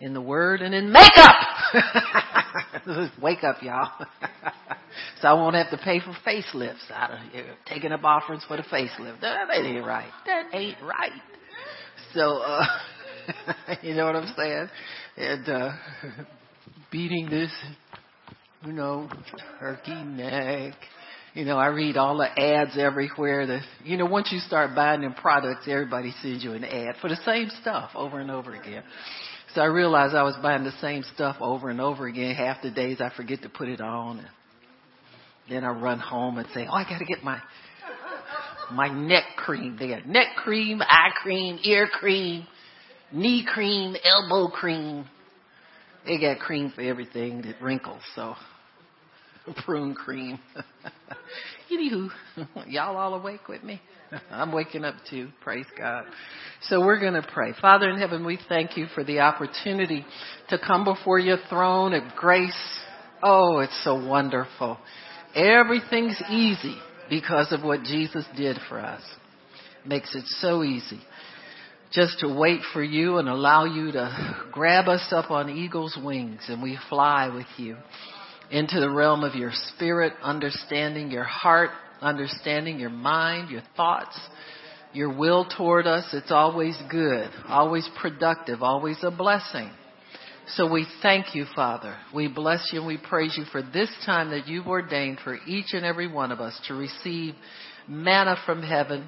in the Word and in makeup. Wake up, y'all. so I won't have to pay for facelifts of here, taking up offerings for the facelift. That ain't right. That ain't right. So, uh, you know what I'm saying? And, uh, beating this, you know, turkey neck. You know, I read all the ads everywhere that, you know, once you start buying them products, everybody sends you an ad for the same stuff over and over again. I realized I was buying the same stuff over and over again. Half the days I forget to put it on. And then I run home and say, oh, I got to get my, my neck cream there. Neck cream, eye cream, ear cream, knee cream, elbow cream. They got cream for everything that wrinkles, so prune cream. Anywho, y'all all awake with me? I'm waking up too. Praise God. So we're going to pray. Father in heaven, we thank you for the opportunity to come before your throne of grace. Oh, it's so wonderful. Everything's easy because of what Jesus did for us. Makes it so easy. Just to wait for you and allow you to grab us up on eagle's wings and we fly with you into the realm of your spirit, understanding your heart, understanding your mind, your thoughts, your will toward us. It's always good, always productive, always a blessing. So we thank you, Father. We bless you and we praise you for this time that you've ordained for each and every one of us to receive manna from heaven.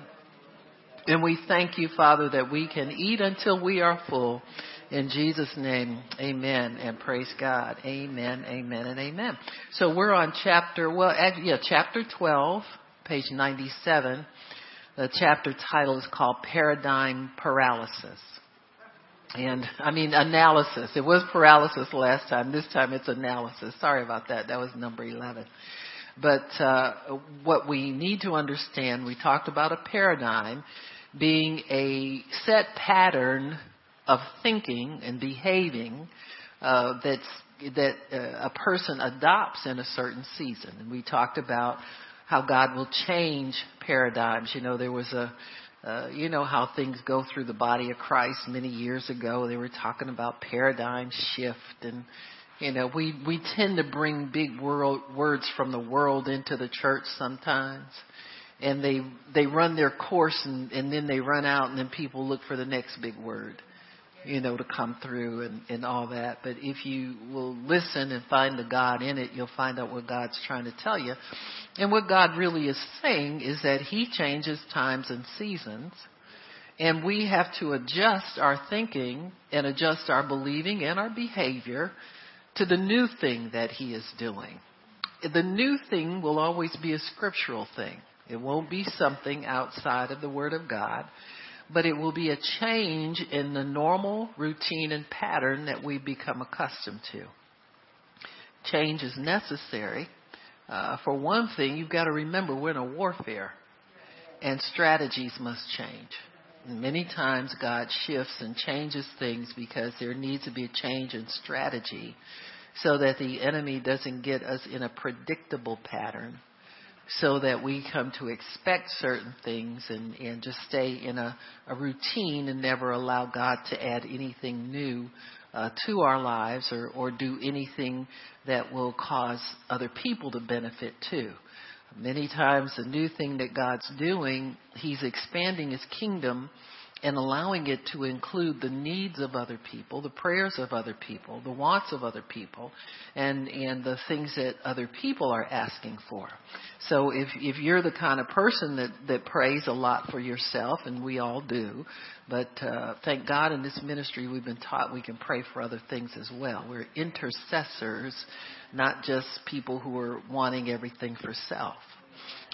And we thank you, Father, that we can eat until we are full. In Jesus' name, amen and praise God. Amen, amen, and amen. So we're on chapter, well, yeah, chapter 12, page 97. The chapter title is called Paradigm Paralysis. And I mean analysis. It was paralysis last time. This time it's analysis. Sorry about that. That was number 11. But uh, what we need to understand, we talked about a paradigm being a set pattern of thinking and behaving uh, that's that uh, a person adopts in a certain season. And we talked about how God will change paradigms. You know, there was a uh, you know how things go through the body of Christ many years ago. They were talking about paradigm shift and you know, we we tend to bring big world words from the world into the church sometimes. And they they run their course and, and then they run out and then people look for the next big word, you know, to come through and, and all that. But if you will listen and find the God in it, you'll find out what God's trying to tell you. And what God really is saying is that He changes times and seasons. And we have to adjust our thinking and adjust our believing and our behavior to the new thing that He is doing. The new thing will always be a scriptural thing. It won't be something outside of the Word of God, but it will be a change in the normal routine and pattern that we become accustomed to. Change is necessary uh, for one thing, you've got to remember we're in a warfare, and strategies must change. Many times God shifts and changes things because there needs to be a change in strategy so that the enemy doesn't get us in a predictable pattern so that we come to expect certain things and, and just stay in a, a routine and never allow God to add anything new uh, to our lives or, or do anything that will cause other people to benefit too. Many times, the new thing that God's doing, He's expanding His kingdom and allowing it to include the needs of other people, the prayers of other people, the wants of other people, and and the things that other people are asking for. So if if you're the kind of person that that prays a lot for yourself, and we all do, but uh, thank God in this ministry we've been taught we can pray for other things as well. We're intercessors, not just people who are wanting everything for self.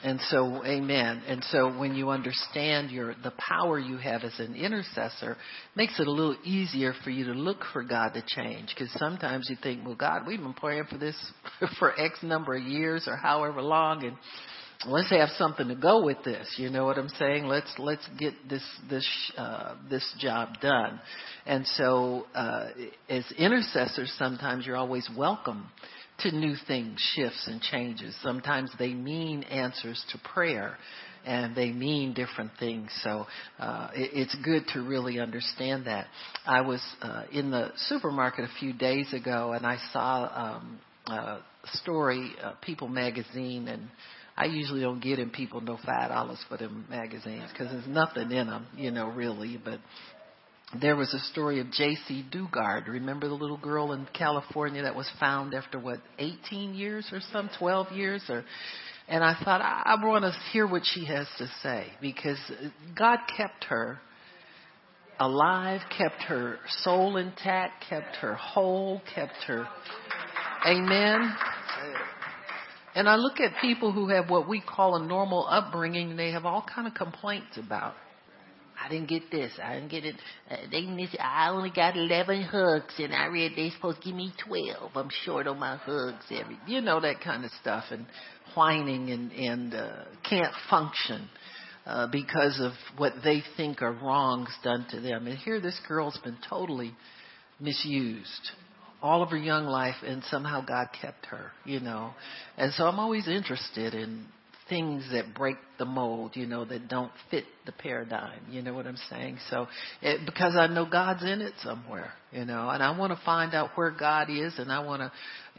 And so, amen. And so when you understand your, the power you have as an intercessor, makes it a little easier for you to look for God to change. Because sometimes you think, well, God, we've been praying for this for X number of years or however long, and let's have something to go with this. You know what I'm saying? Let's let's get this this uh, this job done. And so, uh, as intercessors, sometimes you're always welcome to new things, shifts, and changes. Sometimes they mean answers to prayer. and they mean different things. So uh, it, it's good to really understand that. I was uh, in the supermarket a few days ago, and I saw um, a story, uh, People magazine, and I usually don't get in people no five dollars for them magazines because there's nothing in them, you know, really. But there was a story of Jaycee Dugard. Remember the little girl in California that was found after what 18 years or some 12 years or and I thought I, I want to hear what she has to say because God kept her alive, kept her soul intact, kept her whole, kept her Amen. And I look at people who have what we call a normal upbringing, and they have all kind of complaints about. I didn't get this. I didn't get it. Uh, they miss. I only got eleven hugs, and I read they supposed to give me twelve. I'm short on my hugs. Every, you know that kind of stuff, and whining and and uh, can't function uh, because of what they think are wrongs done to them. And here, this girl's been totally misused all of her young life and somehow God kept her, you know. And so I'm always interested in things that break the mold, you know, that don't fit the paradigm. You know what I'm saying? So, it, because I know God's in it somewhere, you know, and I want to find out where God is, and I want to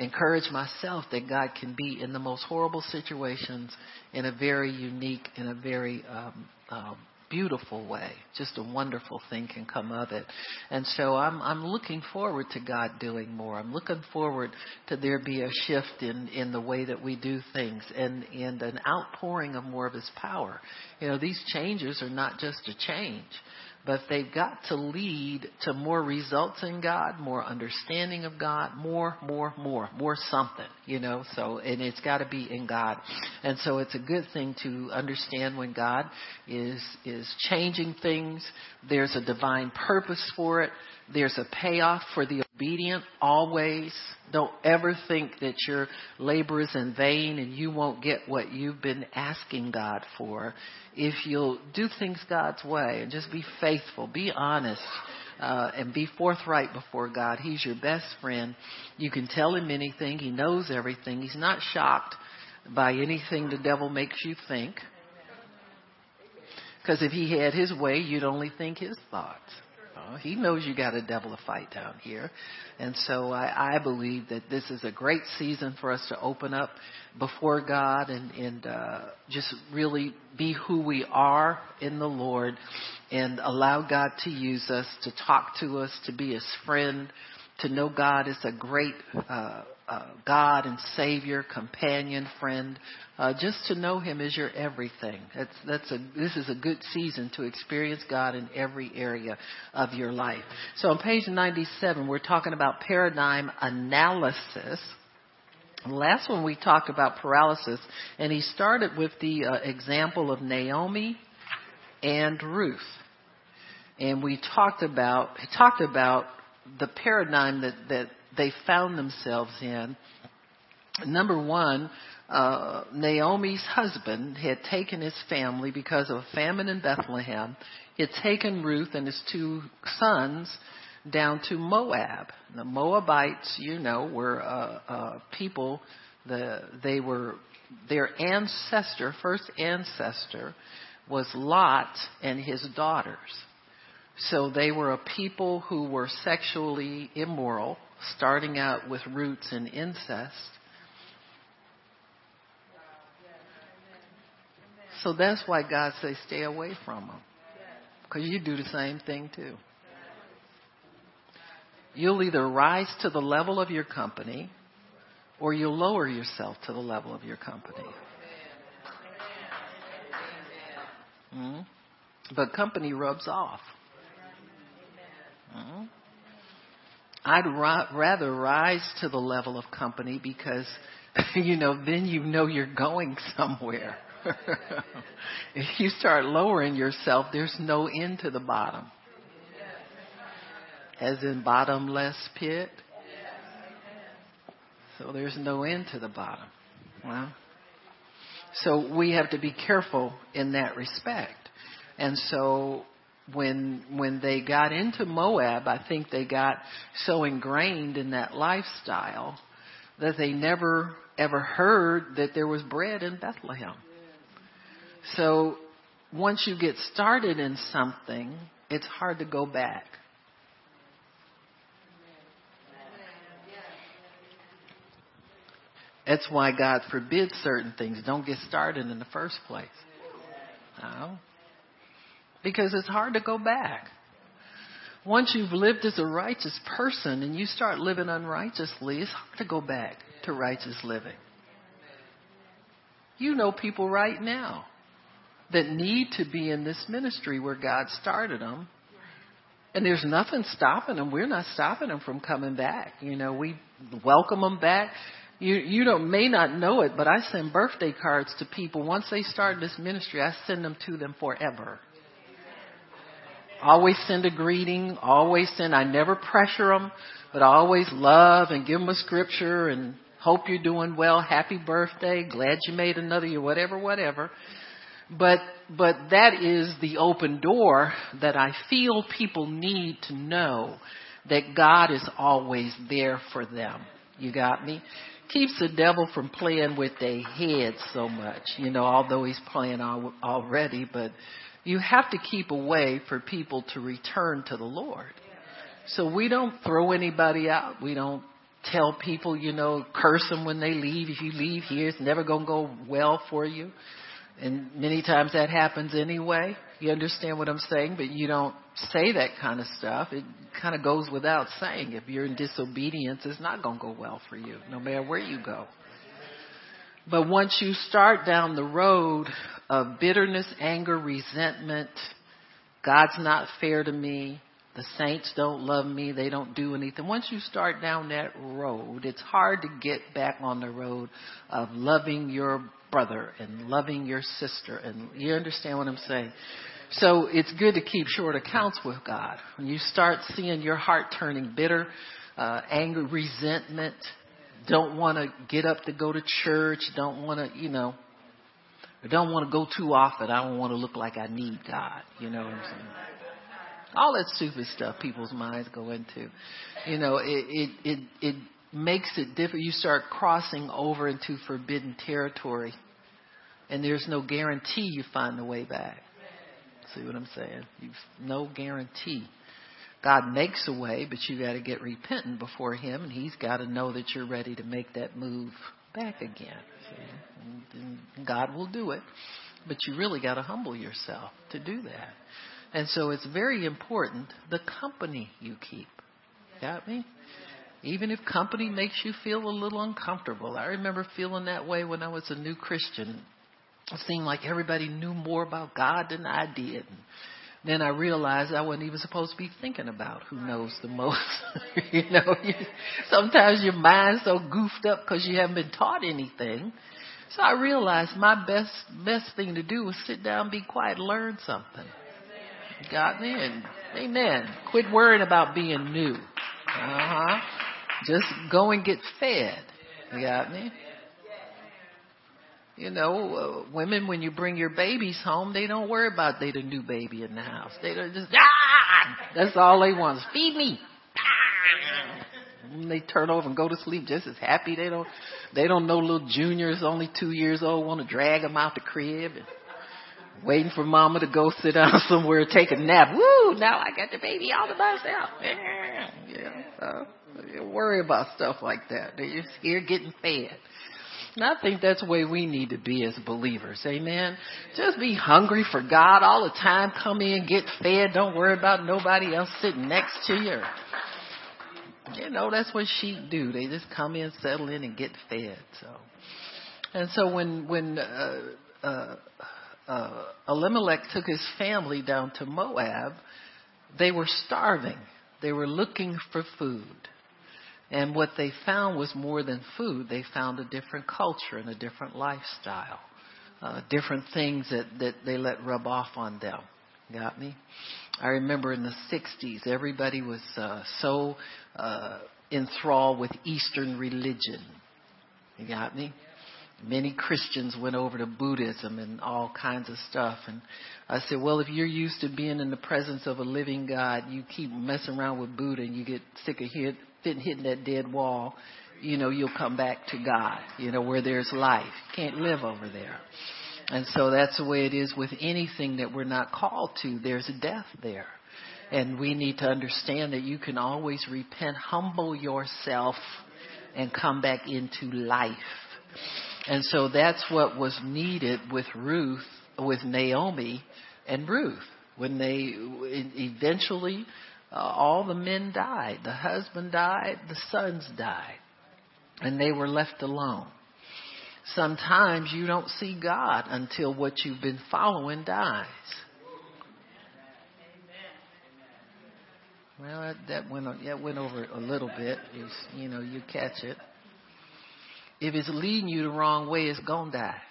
encourage myself that God can be in the most horrible situations in a very unique, in a very um, um, beautiful way. Just a wonderful thing can come of it. And so I'm I'm looking forward to God doing more. I'm looking forward to there be a shift in in the way that we do things and and an outpouring of more of his power. You know, these changes are not just a change but they've got to lead to more results in God, more understanding of God, more, more, more, more something, you know. So, and it's got to be in God, and so it's a good thing to understand when God is is changing things. There's a divine purpose for it. There's a payoff for the obedient always. Don't ever think that your labor is in vain and you won't get what you've been asking God for. If you'll do things God's way and just be faithful, be honest, uh, and be forthright before God. He's your best friend. You can tell him anything. He knows everything. He's not shocked by anything the devil makes you think. Because if he had his way, you'd only think his thoughts. He knows you got a devil to fight down here. And so I, I believe that this is a great season for us to open up before God and, and uh, just really be who we are in the Lord and allow God to use us, to talk to us, to be His friend, to know God is a great uh, uh, God and Savior, companion, friend. Uh, just to know Him is your everything. That's that's a this is a good season to experience God in every area of your life. So on page 97, we're talking about paradigm analysis. last one we talked about paralysis, and he started with the uh, example of Naomi and Ruth, and we talked about talked about the paradigm that that they found themselves in. Number one, uh, Naomi's husband had taken his family because of a famine in Bethlehem. He had taken Ruth and his two sons down to Moab. The Moabites, you know, were uh, uh, people. The they were their ancestor, first ancestor, was Lot and his daughters. So they were a people who were sexually immoral starting out with roots in incest. So that's why God says stay away from them. Because you do the same thing too. You'll either rise to the level of your company or you'll lower yourself to the level of your company. Mm-hmm. But company rubs off. Mm-hmm. I'd ra- rather rise to the level of company because, you know, then you know you're going somewhere. if you start lowering yourself, there's no end to the bottom. As in bottomless pit. So there's no end to the bottom. Well, so we have to be careful in that respect. And so when when they got into Moab, I think they got so ingrained in that lifestyle that they never ever heard that there was bread in Bethlehem. So once you get started in something, it's hard to go back. That's why God forbids certain things. Don't get started in the first place. No. Because it's hard to go back. Once you've lived as a righteous person and you start living unrighteously, it's hard to go back to righteous living. You know people right now that need to be in this ministry where God started them. And there's nothing stopping them. We're not stopping them from coming back. You know, we welcome them back. You you don't may not know it, but I send birthday cards to people once they start this ministry. I send them to them forever. Always send a greeting. Always send. I never pressure them, but I always love and give them a scripture and hope you're doing well. Happy birthday. Glad you made another year. Whatever, whatever. But but that is the open door that I feel people need to know that God is always there for them. You got me? keeps the devil from playing with their heads so much, you know, although he's playing al- already, but you have to keep a way for people to return to the Lord. So we don't throw anybody out. We don't tell people, you know, curse them when they leave. If you leave here, it's never going to go well for you. And many times that happens anyway. You understand what I'm saying? But you don't say that kind of stuff. It kind of goes without saying. If you're in disobedience, it's not going to go well for you, no matter where you go. But once you start down the road of bitterness, anger, resentment, God's not fair to me, the saints don't love me, they don't do anything. Once you start down that road, it's hard to get back on the road of loving your brother and loving your sister. And you understand what I'm saying? So it's good to keep short accounts with God. When you start seeing your heart turning bitter, uh, anger, resentment, don't want to get up to go to church, don't want to, you know, I don't want to go too often. I don't want to look like I need God. You know what I'm saying? All that stupid stuff people's minds go into. You know, it it it, it makes it different. You start crossing over into forbidden territory, and there's no guarantee you find the way back. See what I'm saying? You've no guarantee. God makes a way, but you got to get repentant before Him, and He's got to know that you're ready to make that move back again. God will do it, but you really got to humble yourself to do that. And so it's very important the company you keep. Got me? Even if company makes you feel a little uncomfortable. I remember feeling that way when I was a new Christian. It seemed like everybody knew more about God than I did. And then I realized I wasn't even supposed to be thinking about who knows the most. you know, you, sometimes your mind's so goofed up because you haven't been taught anything. So I realized my best best thing to do was sit down, be quiet, learn something. Got me? And amen. Quit worrying about being new. Uh huh. Just go and get fed. You got me? You know, uh, women when you bring your babies home, they don't worry about they the new baby in the house. They don't just ah! That's all they want is feed me. Ah! And they turn over and go to sleep just as happy. They don't. They don't know little juniors only two years old want to drag them out the crib and waiting for mama to go sit down somewhere take a nap. Woo! Now I got the baby all to myself. Yeah. So you worry about stuff like that. They're just scared getting fed. And I think that's the way we need to be as believers. Amen. Just be hungry for God all the time. Come in, get fed. Don't worry about nobody else sitting next to you. You know, that's what sheep do. They just come in, settle in, and get fed. So, and so when when uh, uh, uh, Elimelech took his family down to Moab, they were starving. They were looking for food. And what they found was more than food. They found a different culture and a different lifestyle, uh, different things that, that they let rub off on them. Got me? I remember in the 60s, everybody was uh, so uh, enthralled with Eastern religion. You got me? Many Christians went over to Buddhism and all kinds of stuff. And I said, well, if you're used to being in the presence of a living God, you keep messing around with Buddha and you get sick of hit, hitting that dead wall, you know, you'll come back to God, you know, where there's life. Can't live over there. And so that's the way it is with anything that we're not called to. There's death there. And we need to understand that you can always repent, humble yourself, and come back into life. And so that's what was needed with Ruth, with Naomi and Ruth. When they eventually, uh, all the men died. The husband died, the sons died. And they were left alone. Sometimes you don't see God until what you've been following dies. Well, that, went that went over a little bit. You know, you catch it. If it's leading you the wrong way, it's gonna die.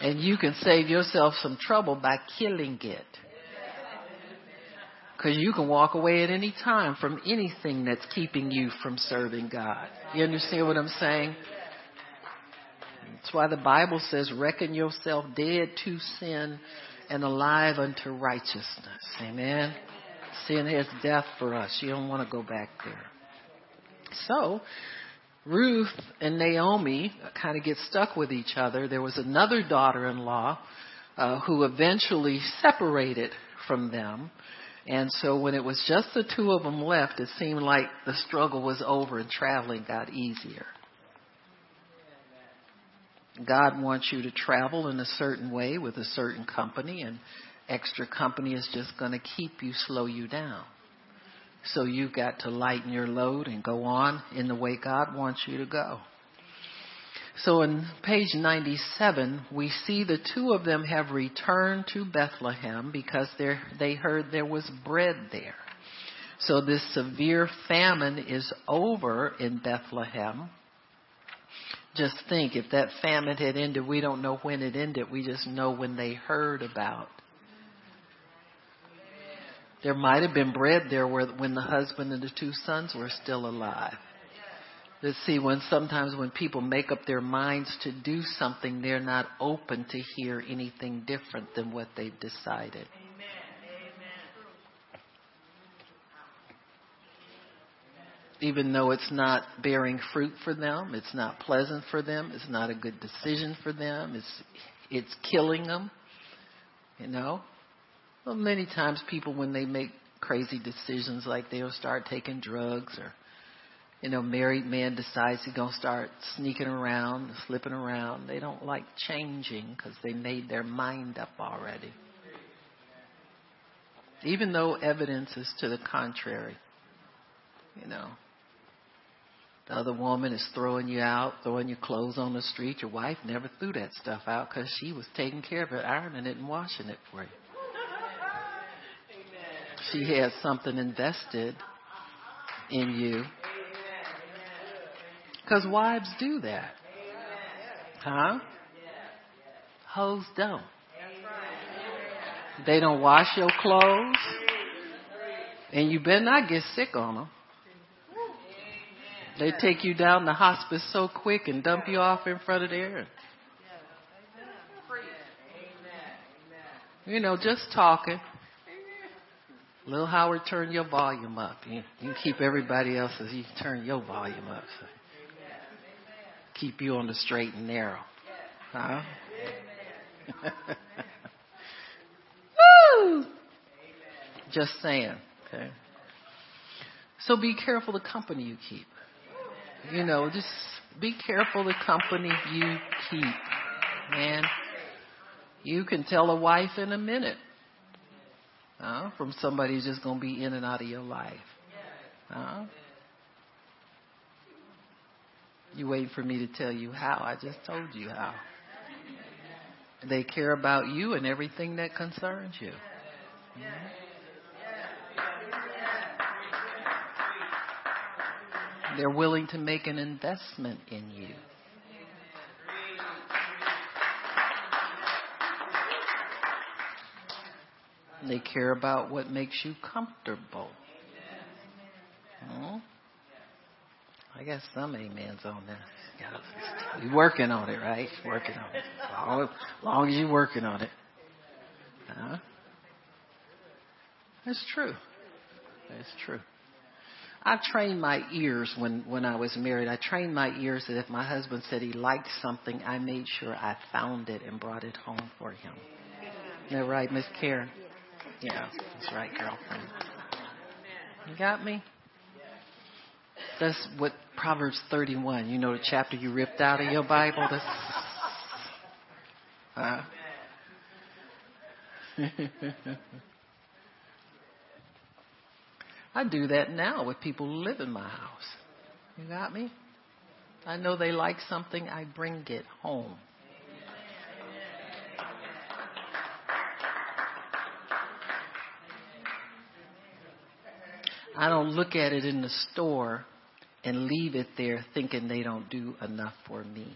And you can save yourself some trouble by killing it. Because you can walk away at any time from anything that's keeping you from serving God. You understand what I'm saying? That's why the Bible says, reckon yourself dead to sin and alive unto righteousness. Amen. Sin has death for us. You don't want to go back there. So, Ruth and Naomi kind of get stuck with each other. There was another daughter in law uh, who eventually separated from them. And so when it was just the two of them left, it seemed like the struggle was over and traveling got easier. God wants you to travel in a certain way with a certain company, and extra company is just going to keep you, slow you down. So you've got to lighten your load and go on in the way God wants you to go. So in page 97, we see the two of them have returned to Bethlehem because they heard there was bread there. So this severe famine is over in Bethlehem just think if that famine had ended, we don't know when it ended. We just know when they heard about. There might have been bread there where, when the husband and the two sons were still alive. Let's see, when sometimes when people make up their minds to do something, they're not open to hear anything different than what they've decided. even though it's not bearing fruit for them, it's not pleasant for them, it's not a good decision for them, it's it's killing them. You know? Well many times people when they make crazy decisions like they'll start taking drugs or you know, married man decides he's going to start sneaking around, slipping around. They don't like changing because they made their mind up already. Even though evidence is to the contrary, you know. The other woman is throwing you out, throwing your clothes on the street. Your wife never threw that stuff out because she was taking care of it, ironing it, and washing it for you. She has something invested in you. Because wives do that. Huh? Hoes don't. They don't wash your clothes. And you better not get sick on them. They take you down the hospice so quick and dump you off in front of there. You know, just talking. Little Howard, turn your volume up. You, you keep everybody else's. You turn your volume up. So keep you on the straight and narrow. Huh? Woo! Just saying. Okay. So be careful the company you keep. You know, just be careful the company you keep, man. You can tell a wife in a minute uh, from somebody who's just going to be in and out of your life. Uh, you waiting for me to tell you how. I just told you how. They care about you and everything that concerns you. Mm-hmm. They're willing to make an investment in you. They care about what makes you comfortable. Hmm? I got some amens on that. You're working on it, right? Working on it. Long, as long as you're working on it. Huh? That's true. That's true. I trained my ears when, when I was married. I trained my ears that if my husband said he liked something, I made sure I found it and brought it home for him. Isn't that right, Miss Karen? Yeah, that's right, girlfriend. You got me? That's what Proverbs 31, you know, the chapter you ripped out of your Bible. That's, uh, I do that now with people who live in my house. You got me? I know they like something, I bring it home. I don't look at it in the store and leave it there thinking they don't do enough for me.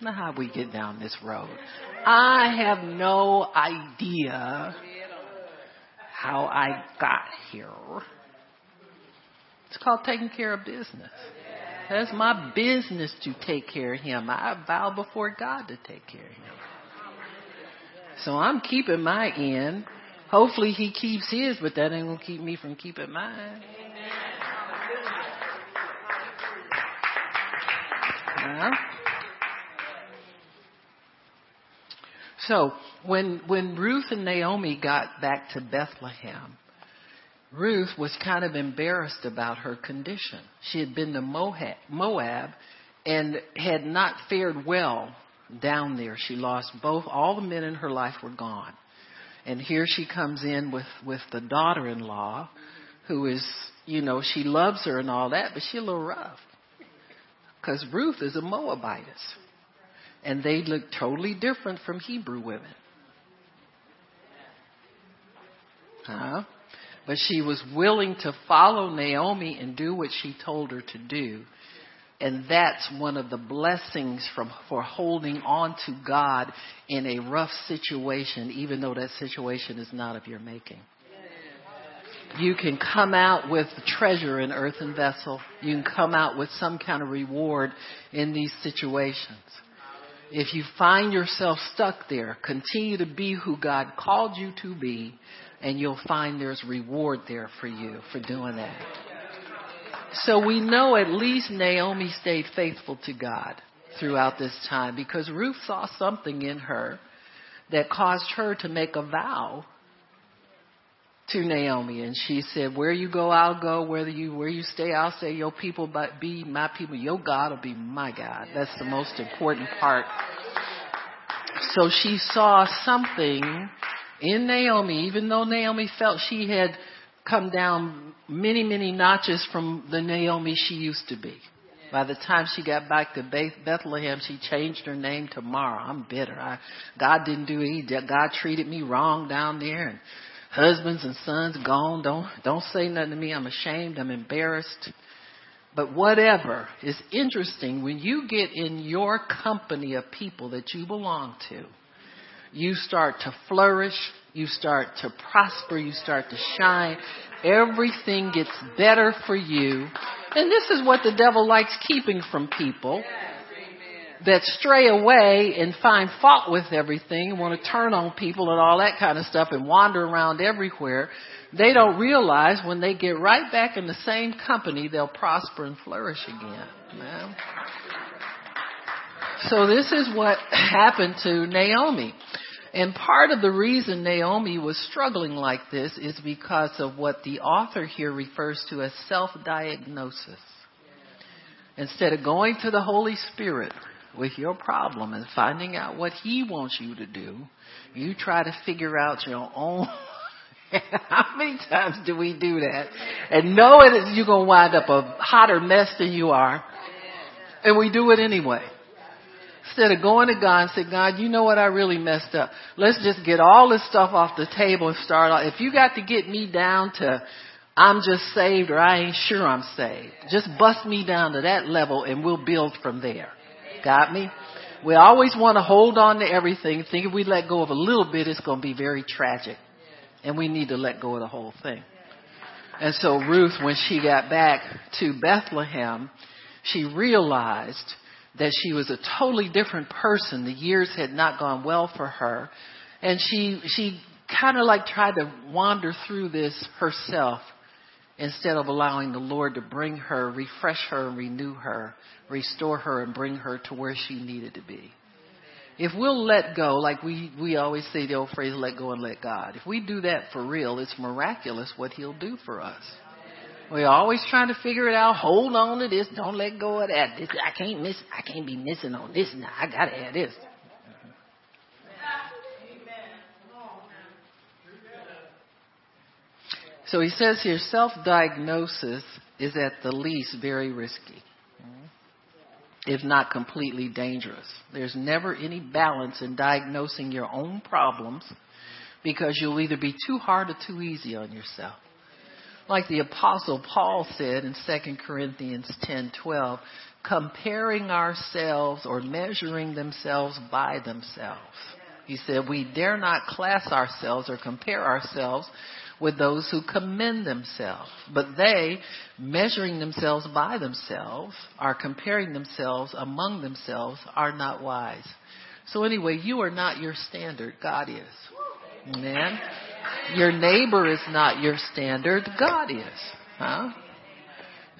Now, how we get down this road? I have no idea how I got here. It's called taking care of business. That's my business to take care of him. I vow before God to take care of him. So I'm keeping my end. Hopefully he keeps his, but that ain't gonna keep me from keeping mine. So when when Ruth and Naomi got back to Bethlehem, Ruth was kind of embarrassed about her condition. She had been to Moab and had not fared well down there. She lost both, all the men in her life were gone. And here she comes in with, with the daughter in law who is, you know, she loves her and all that, but she's a little rough. Because Ruth is a Moabitess. And they look totally different from Hebrew women. Huh? But she was willing to follow Naomi and do what she told her to do. And that's one of the blessings from, for holding on to God in a rough situation, even though that situation is not of your making. You can come out with treasure in earthen vessel. You can come out with some kind of reward in these situations. If you find yourself stuck there, continue to be who God called you to be, and you'll find there's reward there for you for doing that. So we know at least Naomi stayed faithful to God throughout this time because Ruth saw something in her that caused her to make a vow to Naomi and she said, Where you go, I'll go, whether you where you stay, I'll stay, your people but be my people, your God will be my God. That's the most important part. So she saw something in Naomi, even though Naomi felt she had come down many, many notches from the Naomi she used to be. By the time she got back to Bethlehem, she changed her name to Mara. I'm bitter. I, God didn't do it. God treated me wrong down there, and husbands and sons gone. Don't don't say nothing to me. I'm ashamed. I'm embarrassed. But whatever is interesting when you get in your company of people that you belong to, you start to flourish, you start to prosper, you start to shine. Everything gets better for you. And this is what the devil likes keeping from people that stray away and find fault with everything and want to turn on people and all that kind of stuff and wander around everywhere. They don't realize when they get right back in the same company, they'll prosper and flourish again. So this is what happened to Naomi. And part of the reason Naomi was struggling like this is because of what the author here refers to as self-diagnosis. Instead of going to the Holy Spirit with your problem and finding out what He wants you to do, you try to figure out your own. How many times do we do that? And knowing that you're going to wind up a hotter mess than you are. And we do it anyway. Instead of going to God and say, God, you know what? I really messed up. Let's just get all this stuff off the table and start off. If you got to get me down to I'm just saved or I ain't sure I'm saved, just bust me down to that level and we'll build from there. Got me? We always want to hold on to everything, think if we let go of a little bit, it's going to be very tragic. And we need to let go of the whole thing. And so Ruth, when she got back to Bethlehem, she realized that she was a totally different person. The years had not gone well for her. And she, she kind of like tried to wander through this herself instead of allowing the Lord to bring her, refresh her and renew her, restore her and bring her to where she needed to be. If we'll let go, like we, we always say the old phrase, let go and let God. If we do that for real, it's miraculous what He'll do for us. We're always trying to figure it out. Hold on to this. Don't let go of that. This, I can't miss. I can't be missing on this now. I gotta have this. So he says here, self-diagnosis is at the least very risky, if not completely dangerous. There's never any balance in diagnosing your own problems because you'll either be too hard or too easy on yourself. Like the apostle Paul said in 2 Corinthians 10:12, comparing ourselves or measuring themselves by themselves. He said, we dare not class ourselves or compare ourselves with those who commend themselves. But they, measuring themselves by themselves, are comparing themselves among themselves, are not wise. So anyway, you are not your standard. God is. Amen. Your neighbor is not your standard. God is. Huh?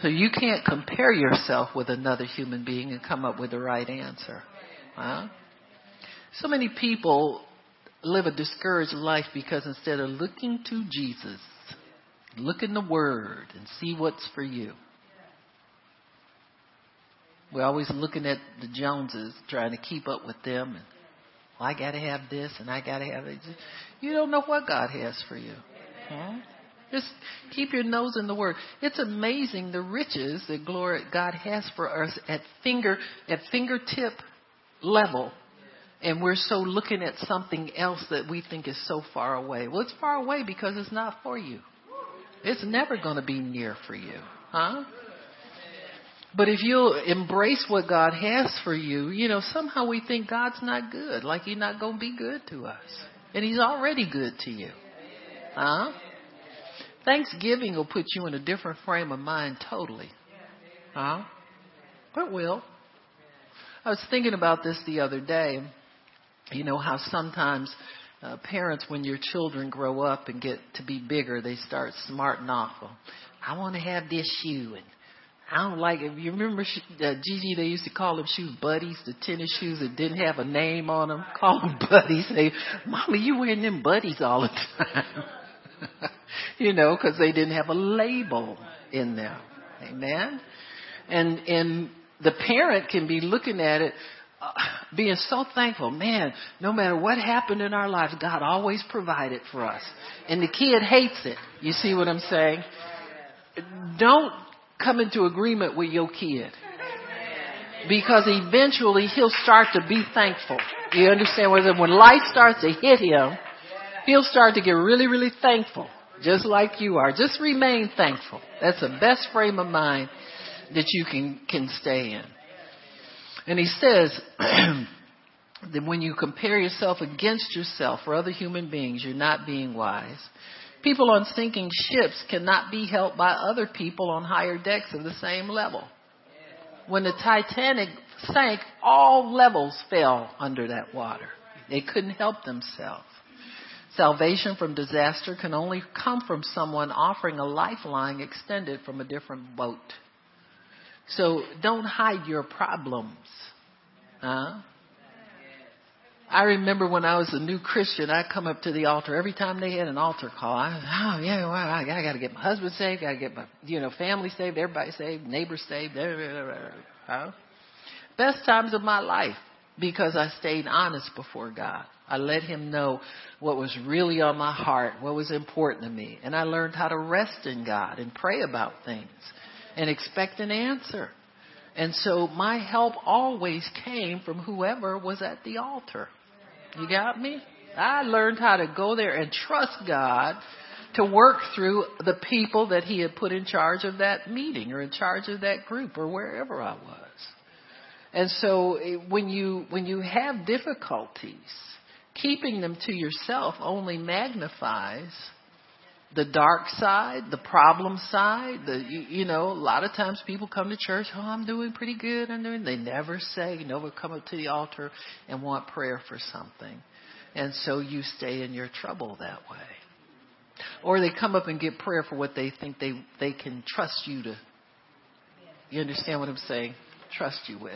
So you can't compare yourself with another human being and come up with the right answer. Huh? So many people live a discouraged life because instead of looking to Jesus, look in the Word and see what's for you. We're always looking at the Joneses, trying to keep up with them. And, well, I got to have this and I got to have it. You don't know what God has for you. Huh? Just keep your nose in the Word. It's amazing the riches that glory God has for us at finger at fingertip level and we're so looking at something else that we think is so far away. Well, it's far away because it's not for you. It's never going to be near for you, huh? But if you'll embrace what God has for you, you know, somehow we think God's not good, like He's not going to be good to us. And He's already good to you. Huh? Thanksgiving will put you in a different frame of mind totally. Huh? It will. I was thinking about this the other day you know how sometimes uh, parents, when your children grow up and get to be bigger, they start smarting off. Well, I want to have this shoe, and I don't like it. You remember uh, Gigi? They used to call them shoes buddies, the tennis shoes that didn't have a name on them. Call them buddies. Say, "Mommy, you wearing them buddies all the time?" you know, because they didn't have a label in them. Amen. And and the parent can be looking at it uh, being so thankful. Man, no matter what happened in our lives, God always provided for us. And the kid hates it. You see what I'm saying? Don't come into agreement with your kid. Because eventually he'll start to be thankful. You understand? When life starts to hit him, he'll start to get really, really thankful. Just like you are. Just remain thankful. That's the best frame of mind that you can, can stay in. And he says that when you compare yourself against yourself or other human beings, you're not being wise. People on sinking ships cannot be helped by other people on higher decks of the same level. When the Titanic sank, all levels fell under that water. They couldn't help themselves. Salvation from disaster can only come from someone offering a lifeline extended from a different boat. So don't hide your problems. Huh? I remember when I was a new Christian, I'd come up to the altar every time they had an altar call. I, oh yeah, well, I, I got to get my husband saved, got to get my you know family saved, everybody saved, neighbors saved. Huh? Best times of my life because I stayed honest before God. I let Him know what was really on my heart, what was important to me, and I learned how to rest in God and pray about things and expect an answer. And so my help always came from whoever was at the altar. You got me? I learned how to go there and trust God to work through the people that He had put in charge of that meeting or in charge of that group or wherever I was. And so eh, when you, when you have difficulties, keeping them to yourself only magnifies the dark side, the problem side. The you, you know, a lot of times people come to church. Oh, I'm doing pretty good. I'm doing. They never say, never come up to the altar and want prayer for something, and so you stay in your trouble that way. Or they come up and get prayer for what they think they they can trust you to. You understand what I'm saying? Trust you with.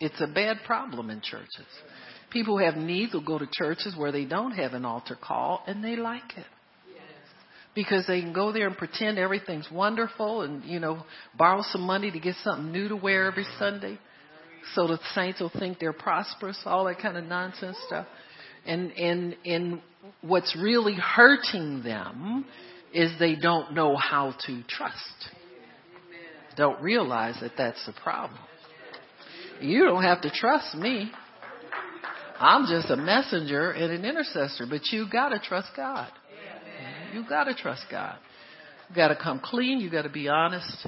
It's a bad problem in churches. People who have needs will go to churches where they don't have an altar call and they like it. Because they can go there and pretend everything's wonderful and, you know, borrow some money to get something new to wear every Sunday so the saints will think they're prosperous, all that kind of nonsense stuff. And, and, and what's really hurting them is they don't know how to trust. Don't realize that that's the problem. You don't have to trust me. I'm just a messenger and an intercessor, but you gotta trust God. You gotta trust God. You gotta come clean. You gotta be honest,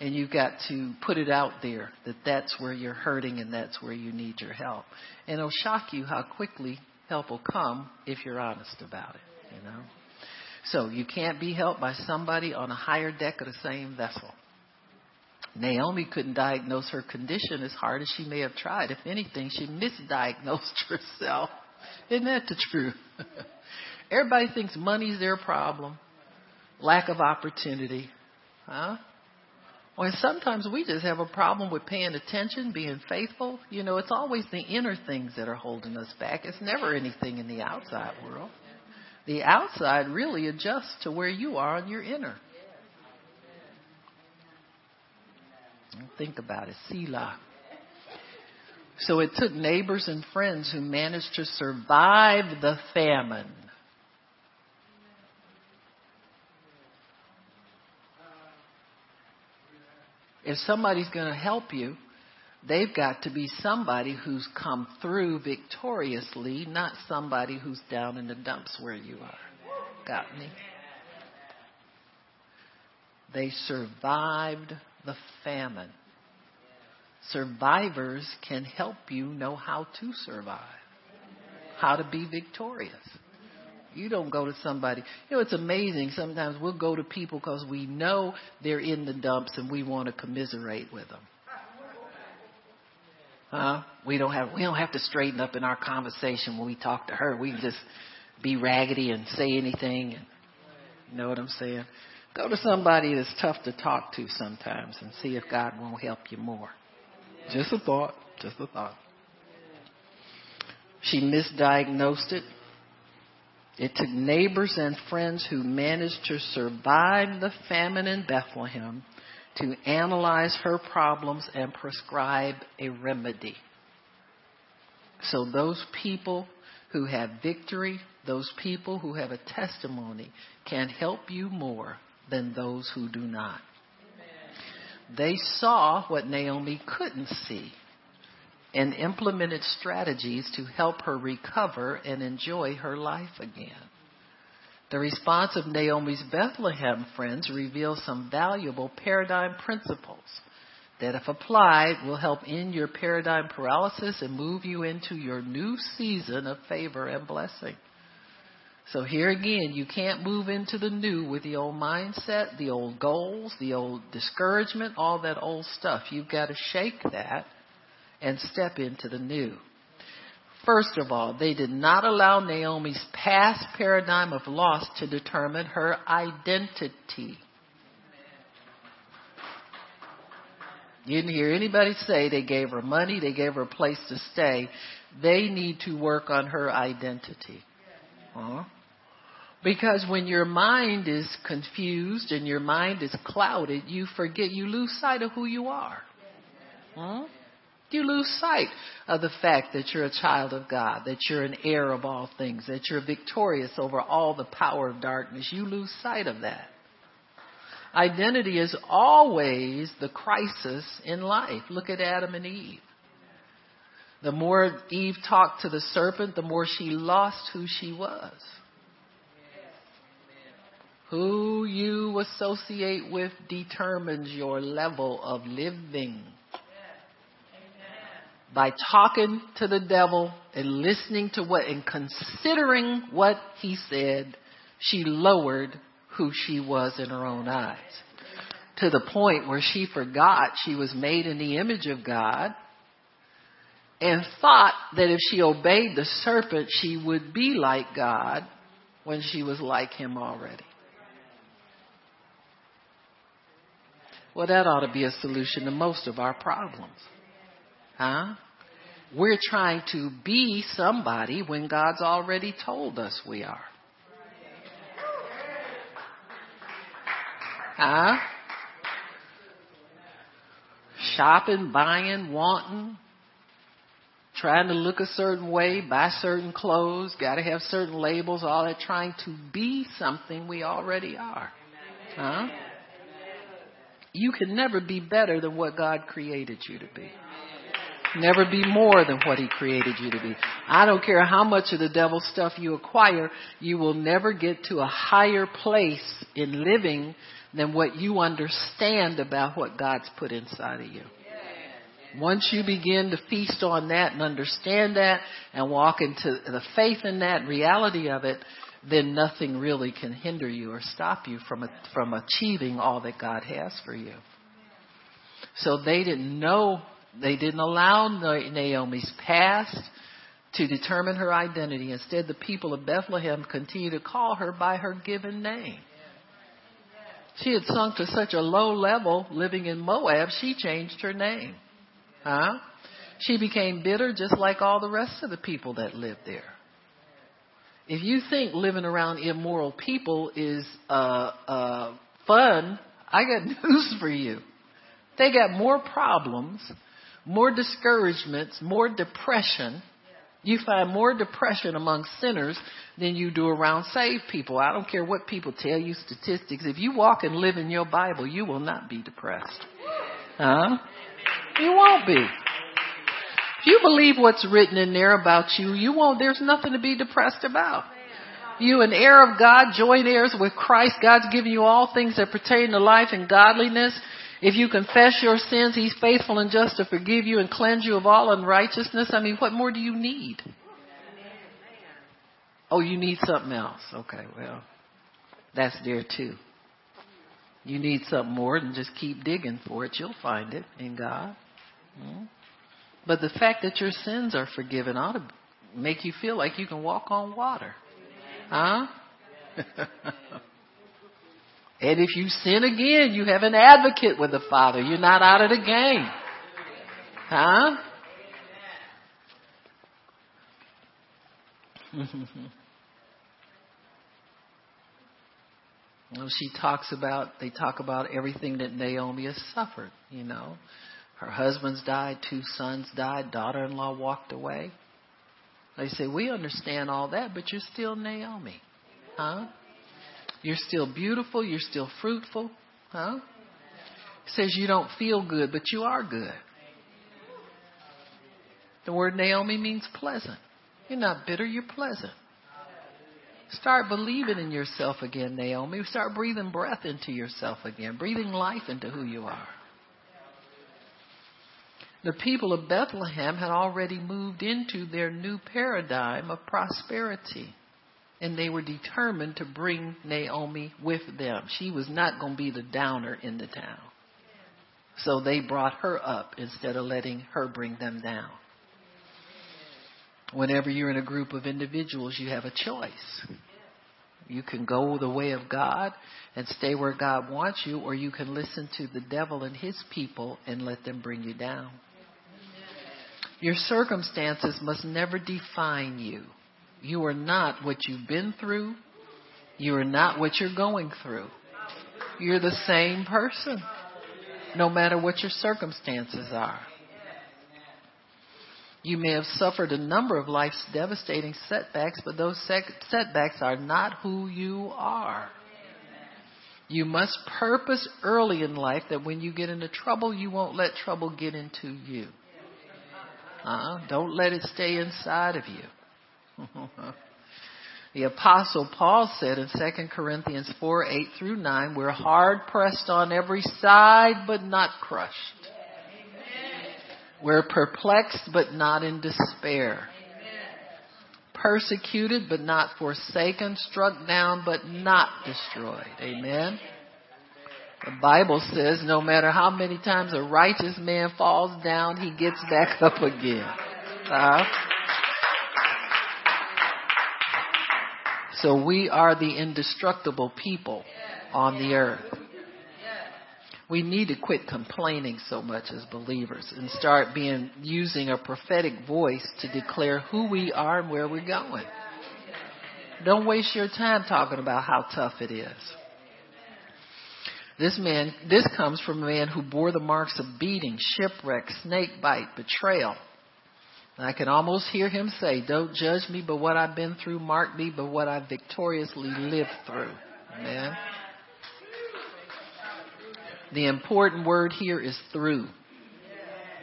and you got to put it out there that that's where you're hurting and that's where you need your help. And it'll shock you how quickly help will come if you're honest about it. You know. So you can't be helped by somebody on a higher deck of the same vessel. Naomi couldn't diagnose her condition as hard as she may have tried. If anything, she misdiagnosed herself. Isn't that the truth? Everybody thinks money's their problem, lack of opportunity. Huh? Well, sometimes we just have a problem with paying attention, being faithful. You know, it's always the inner things that are holding us back. It's never anything in the outside world. The outside really adjusts to where you are on your inner. Think about it. Selah. So it took neighbors and friends who managed to survive the famine. If somebody's going to help you, they've got to be somebody who's come through victoriously, not somebody who's down in the dumps where you are. Got me? They survived the famine. Survivors can help you know how to survive, how to be victorious. You don't go to somebody. You know, it's amazing. Sometimes we'll go to people because we know they're in the dumps and we want to commiserate with them. Huh? We don't have we don't have to straighten up in our conversation when we talk to her. We can just be raggedy and say anything. And, you know what I'm saying? Go to somebody that's tough to talk to sometimes and see if God won't help you more. Just a thought. Just a thought. She misdiagnosed it. It took neighbors and friends who managed to survive the famine in Bethlehem to analyze her problems and prescribe a remedy. So those people who have victory, those people who have a testimony can help you more than those who do not. They saw what Naomi couldn't see and implemented strategies to help her recover and enjoy her life again. The response of Naomi's Bethlehem friends reveals some valuable paradigm principles that, if applied, will help end your paradigm paralysis and move you into your new season of favor and blessing. So here again, you can't move into the new with the old mindset, the old goals, the old discouragement, all that old stuff. You've got to shake that and step into the new. First of all, they did not allow Naomi's past paradigm of loss to determine her identity. You didn't hear anybody say they gave her money, they gave her a place to stay. They need to work on her identity. Huh? Because when your mind is confused and your mind is clouded, you forget, you lose sight of who you are. Huh? You lose sight of the fact that you're a child of God, that you're an heir of all things, that you're victorious over all the power of darkness. You lose sight of that. Identity is always the crisis in life. Look at Adam and Eve. The more Eve talked to the serpent, the more she lost who she was. Who you associate with determines your level of living. By talking to the devil and listening to what and considering what he said, she lowered who she was in her own eyes to the point where she forgot she was made in the image of God and thought that if she obeyed the serpent, she would be like God when she was like him already. Well, that ought to be a solution to most of our problems. Huh? We're trying to be somebody when God's already told us we are. Huh? Shopping, buying, wanting, trying to look a certain way, buy certain clothes, got to have certain labels, all that, trying to be something we already are. Huh? You can never be better than what God created you to be. Never be more than what He created you to be. I don't care how much of the devil stuff you acquire, you will never get to a higher place in living than what you understand about what God's put inside of you. Once you begin to feast on that and understand that and walk into the faith in that reality of it, then nothing really can hinder you or stop you from from achieving all that God has for you. So they didn't know, they didn't allow Naomi's past to determine her identity. Instead, the people of Bethlehem continue to call her by her given name. She had sunk to such a low level living in Moab, she changed her name. Huh? She became bitter just like all the rest of the people that lived there. If you think living around immoral people is uh, uh, fun, I got news for you. They got more problems, more discouragements, more depression. You find more depression among sinners than you do around saved people. I don't care what people tell you statistics. If you walk and live in your Bible, you will not be depressed. Huh? You won't be. If you believe what's written in there about you, you won't, there's nothing to be depressed about. You an heir of God, joint heirs with Christ. God's given you all things that pertain to life and godliness. If you confess your sins, He's faithful and just to forgive you and cleanse you of all unrighteousness. I mean, what more do you need? Oh, you need something else. Okay, well, that's there too. You need something more than just keep digging for it. You'll find it in God. Hmm? But the fact that your sins are forgiven ought to make you feel like you can walk on water. Huh? and if you sin again, you have an advocate with the Father. You're not out of the game. Huh? she talks about, they talk about everything that Naomi has suffered, you know. Her husband's died, two sons died, daughter in law walked away. They say, We understand all that, but you're still Naomi. Huh? You're still beautiful, you're still fruitful. Huh? says you don't feel good, but you are good. The word Naomi means pleasant. You're not bitter, you're pleasant. Start believing in yourself again, Naomi. Start breathing breath into yourself again, breathing life into who you are. The people of Bethlehem had already moved into their new paradigm of prosperity. And they were determined to bring Naomi with them. She was not going to be the downer in the town. So they brought her up instead of letting her bring them down. Whenever you're in a group of individuals, you have a choice. You can go the way of God and stay where God wants you, or you can listen to the devil and his people and let them bring you down. Your circumstances must never define you. You are not what you've been through. You are not what you're going through. You're the same person, no matter what your circumstances are. You may have suffered a number of life's devastating setbacks, but those setbacks are not who you are. You must purpose early in life that when you get into trouble, you won't let trouble get into you. Uh, don't let it stay inside of you. the apostle Paul said in 2 Corinthians 4, 8 through 9, we're hard pressed on every side, but not crushed. We're perplexed, but not in despair. persecuted but not forsaken, struck down but not destroyed. Amen. The Bible says no matter how many times a righteous man falls down, he gets back up again. Uh, so we are the indestructible people on the earth. We need to quit complaining so much as believers and start being using a prophetic voice to declare who we are and where we're going. Don't waste your time talking about how tough it is. This man, this comes from a man who bore the marks of beating, shipwreck, snake bite, betrayal. And I can almost hear him say, Don't judge me by what I've been through, mark me by what I've victoriously lived through. Amen. The important word here is through.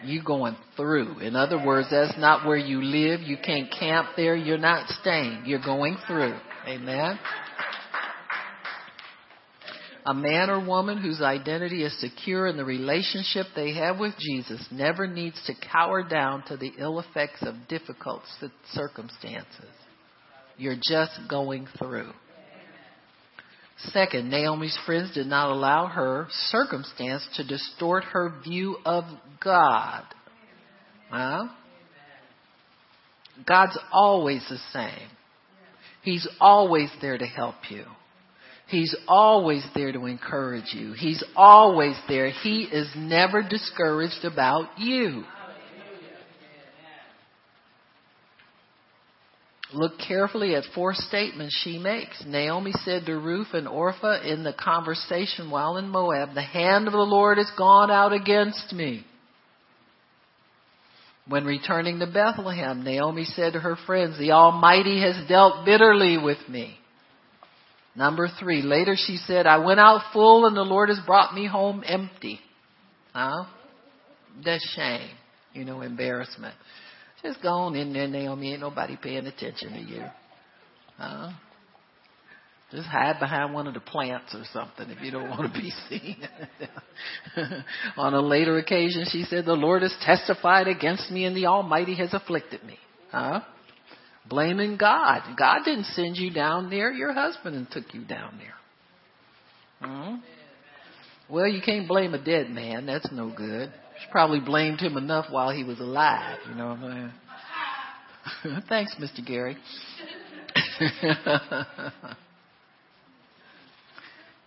You going through. In other words, that's not where you live. You can't camp there. You're not staying. You're going through. Amen. A man or woman whose identity is secure in the relationship they have with Jesus never needs to cower down to the ill effects of difficult circumstances. You're just going through. Second, Naomi's friends did not allow her circumstance to distort her view of God. Huh? God's always the same. He's always there to help you. He's always there to encourage you. He's always there. He is never discouraged about you. Look carefully at four statements she makes. Naomi said to Ruth and Orpah in the conversation while in Moab, The hand of the Lord has gone out against me. When returning to Bethlehem, Naomi said to her friends, The Almighty has dealt bitterly with me. Number three, later she said, I went out full and the Lord has brought me home empty. Huh? That's shame, you know, embarrassment. Just go on in there, Naomi. Ain't nobody paying attention to you. Huh? Just hide behind one of the plants or something if you don't want to be seen. on a later occasion, she said, The Lord has testified against me and the Almighty has afflicted me. Huh? Blaming God. God didn't send you down there. Your husband took you down there. Hmm? Well, you can't blame a dead man. That's no good. She probably blamed him enough while he was alive. You know what I'm saying? Thanks, Mr. Gary.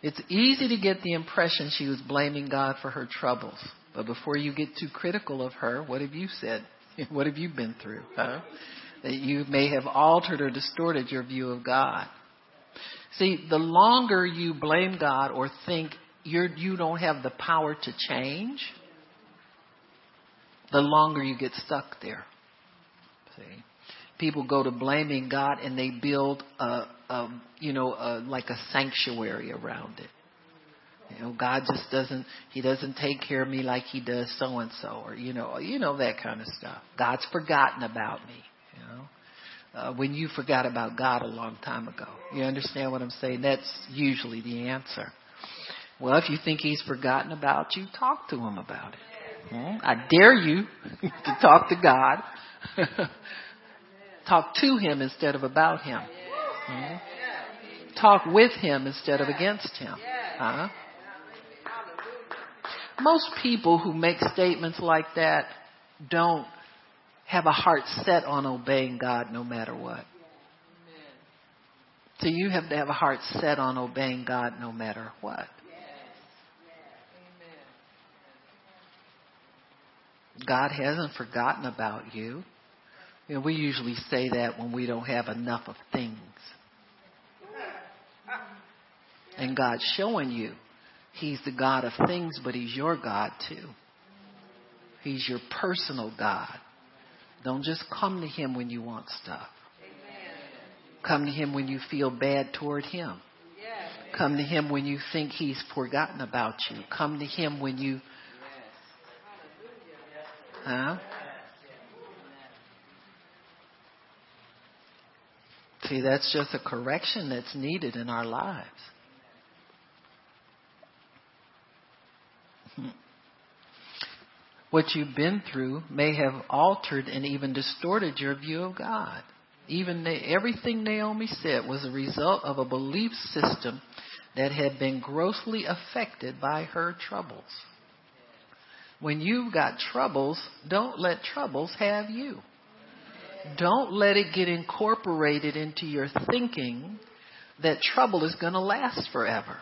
it's easy to get the impression she was blaming God for her troubles. But before you get too critical of her, what have you said? What have you been through? Huh? That you may have altered or distorted your view of God. See, the longer you blame God or think you're, you don't have the power to change, the longer you get stuck there. See, people go to blaming God and they build a, a you know, a, like a sanctuary around it. You know, God just doesn't, He doesn't take care of me like He does so and so, or you know, you know that kind of stuff. God's forgotten about me. You know, uh, when you forgot about God a long time ago, you understand what I'm saying? That's usually the answer. Well, if you think He's forgotten about you, talk to Him about it. Hmm? I dare you to talk to God. talk to Him instead of about Him. Hmm? Talk with Him instead of against Him. Huh? Most people who make statements like that don't have a heart set on obeying God no matter what. So you have to have a heart set on obeying God no matter what. God hasn't forgotten about you. know, we usually say that when we don't have enough of things. And God's showing you He's the God of things, but He's your God too. He's your personal God. Don't just come to Him when you want stuff. Come to Him when you feel bad toward Him. Come to Him when you think He's forgotten about you. Come to Him when you See, that's just a correction that's needed in our lives. What you've been through may have altered and even distorted your view of God. Even everything Naomi said was a result of a belief system that had been grossly affected by her troubles. When you've got troubles, don't let troubles have you. Don't let it get incorporated into your thinking that trouble is going to last forever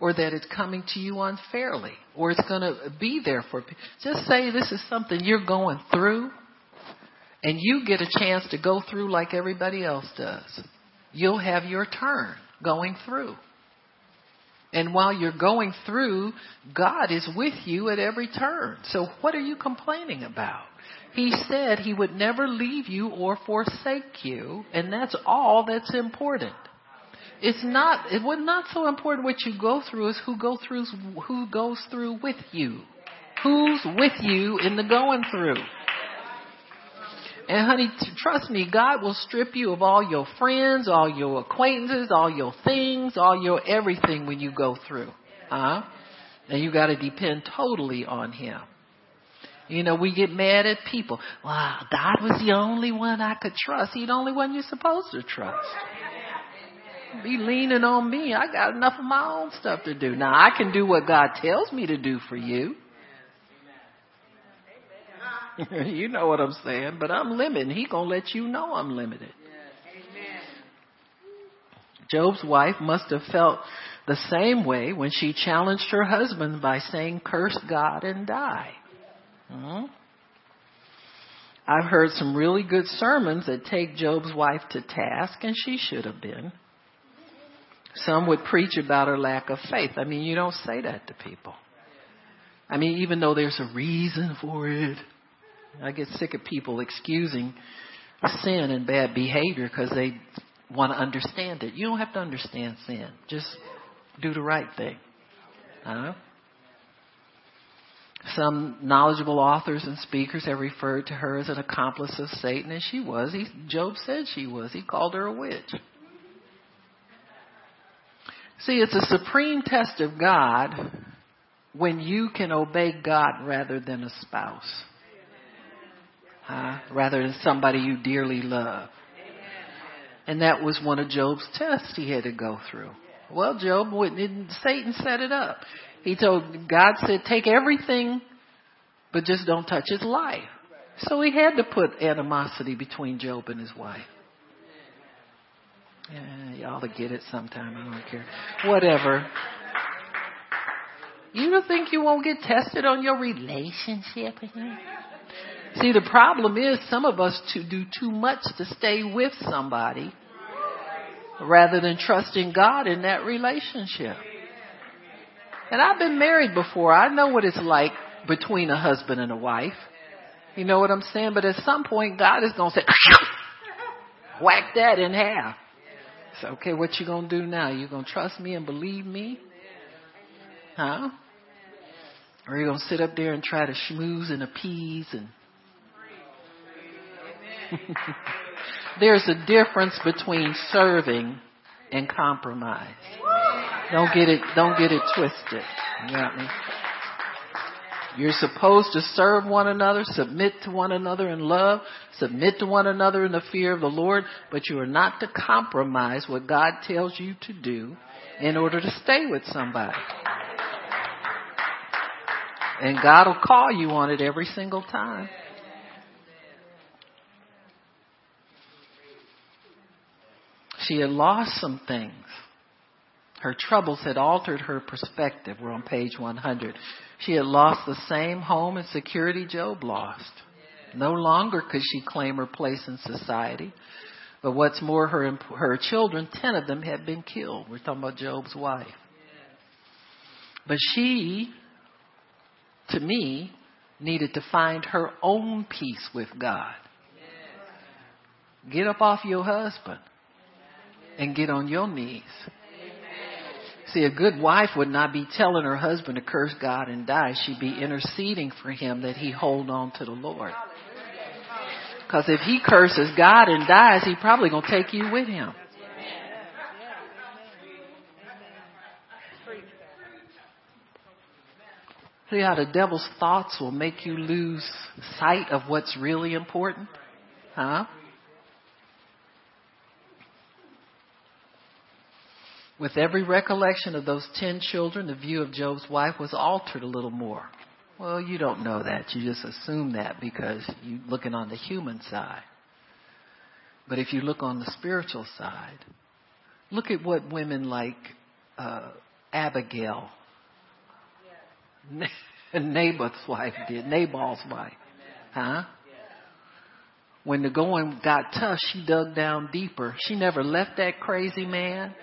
or that it's coming to you unfairly or it's going to be there for people. Just say this is something you're going through and you get a chance to go through like everybody else does. You'll have your turn going through. And while you're going through, God is with you at every turn. So what are you complaining about? He said he would never leave you or forsake you, and that's all that's important. It's not it was not so important what you go through as who go through who goes through with you. Who's with you in the going through? And honey, trust me, God will strip you of all your friends, all your acquaintances, all your things, all your everything when you go through. Huh? And you gotta depend totally on Him. You know, we get mad at people. Wow, God was the only one I could trust. He's the only one you're supposed to trust. Be leaning on me. I got enough of my own stuff to do. Now I can do what God tells me to do for you. you know what I'm saying, but I'm limited. He gonna let you know I'm limited. Job's wife must have felt the same way when she challenged her husband by saying, curse God and die. Hmm? I've heard some really good sermons that take Job's wife to task, and she should have been. Some would preach about her lack of faith. I mean, you don't say that to people. I mean, even though there's a reason for it, I get sick of people excusing sin and bad behavior because they want to understand it. You don't have to understand sin. Just do the right thing. Huh? Some knowledgeable authors and speakers have referred to her as an accomplice of Satan, and she was. He, Job said she was. He called her a witch. See, it's a supreme test of God when you can obey God rather than a spouse uh, rather than somebody you dearly love. And that was one of Job's tests he had to go through. Well, Job, wouldn't, Satan set it up. He told, God said, take everything, but just don't touch his life. So he had to put animosity between Job and his wife. Yeah, y'all to get it sometime. I don't care. Whatever. You don't think you won't get tested on your relationship? See, the problem is some of us to do too much to stay with somebody rather than trusting God in that relationship. And I've been married before. I know what it's like between a husband and a wife. You know what I'm saying? But at some point, God is going to say, whack that in half. So, okay, what you going to do now? You going to trust me and believe me? Huh? Or you going to sit up there and try to schmooze and appease and There's a difference between serving and compromise. Don't get it, don't get it twisted. You're supposed to serve one another, submit to one another in love, submit to one another in the fear of the Lord, but you are not to compromise what God tells you to do in order to stay with somebody. And God will call you on it every single time. She had lost some things. Her troubles had altered her perspective. We're on page 100. She had lost the same home and security Job lost. No longer could she claim her place in society. But what's more, her, her children, ten of them had been killed. We're talking about Job's wife. But she, to me, needed to find her own peace with God. Get up off your husband and get on your knees. See, a good wife would not be telling her husband to curse God and die. She'd be interceding for him that he hold on to the Lord. Because if he curses God and dies, he probably going to take you with him. See how the devil's thoughts will make you lose sight of what's really important? Huh? With every recollection of those ten children, the view of Job's wife was altered a little more. Well, you don't know that. You just assume that because you're looking on the human side. But if you look on the spiritual side, look at what women like uh, Abigail, Naboth's wife did, Nabal's wife. Huh? When the going got tough, she dug down deeper. She never left that crazy man.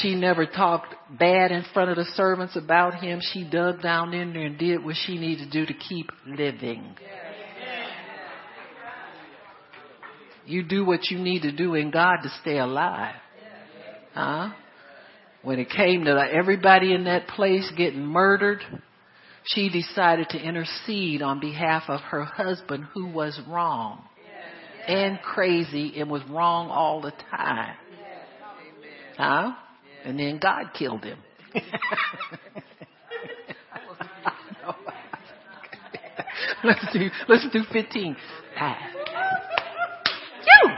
She never talked bad in front of the servants about him. She dug down in there and did what she needed to do to keep living. You do what you need to do in God to stay alive. Huh? When it came to everybody in that place getting murdered, she decided to intercede on behalf of her husband who was wrong and crazy and was wrong all the time. Huh? And then God killed him. let's do let's do fifteen. Ah. You.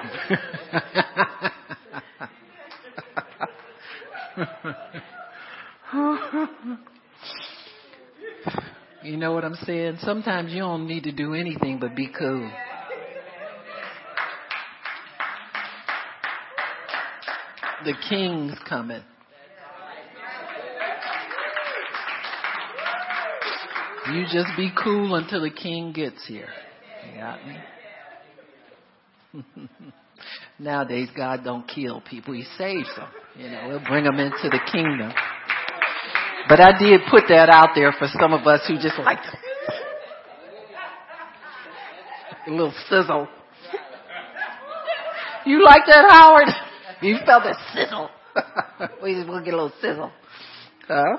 you know what I'm saying? Sometimes you don't need to do anything but be cool. The king's coming. You just be cool until the king gets here. Got me? Nowadays, God don't kill people; He saves them. You know, He'll bring them into the kingdom. But I did put that out there for some of us who just like a little sizzle. You like that, Howard? You felt that sizzle. we just want to get a little sizzle. Huh?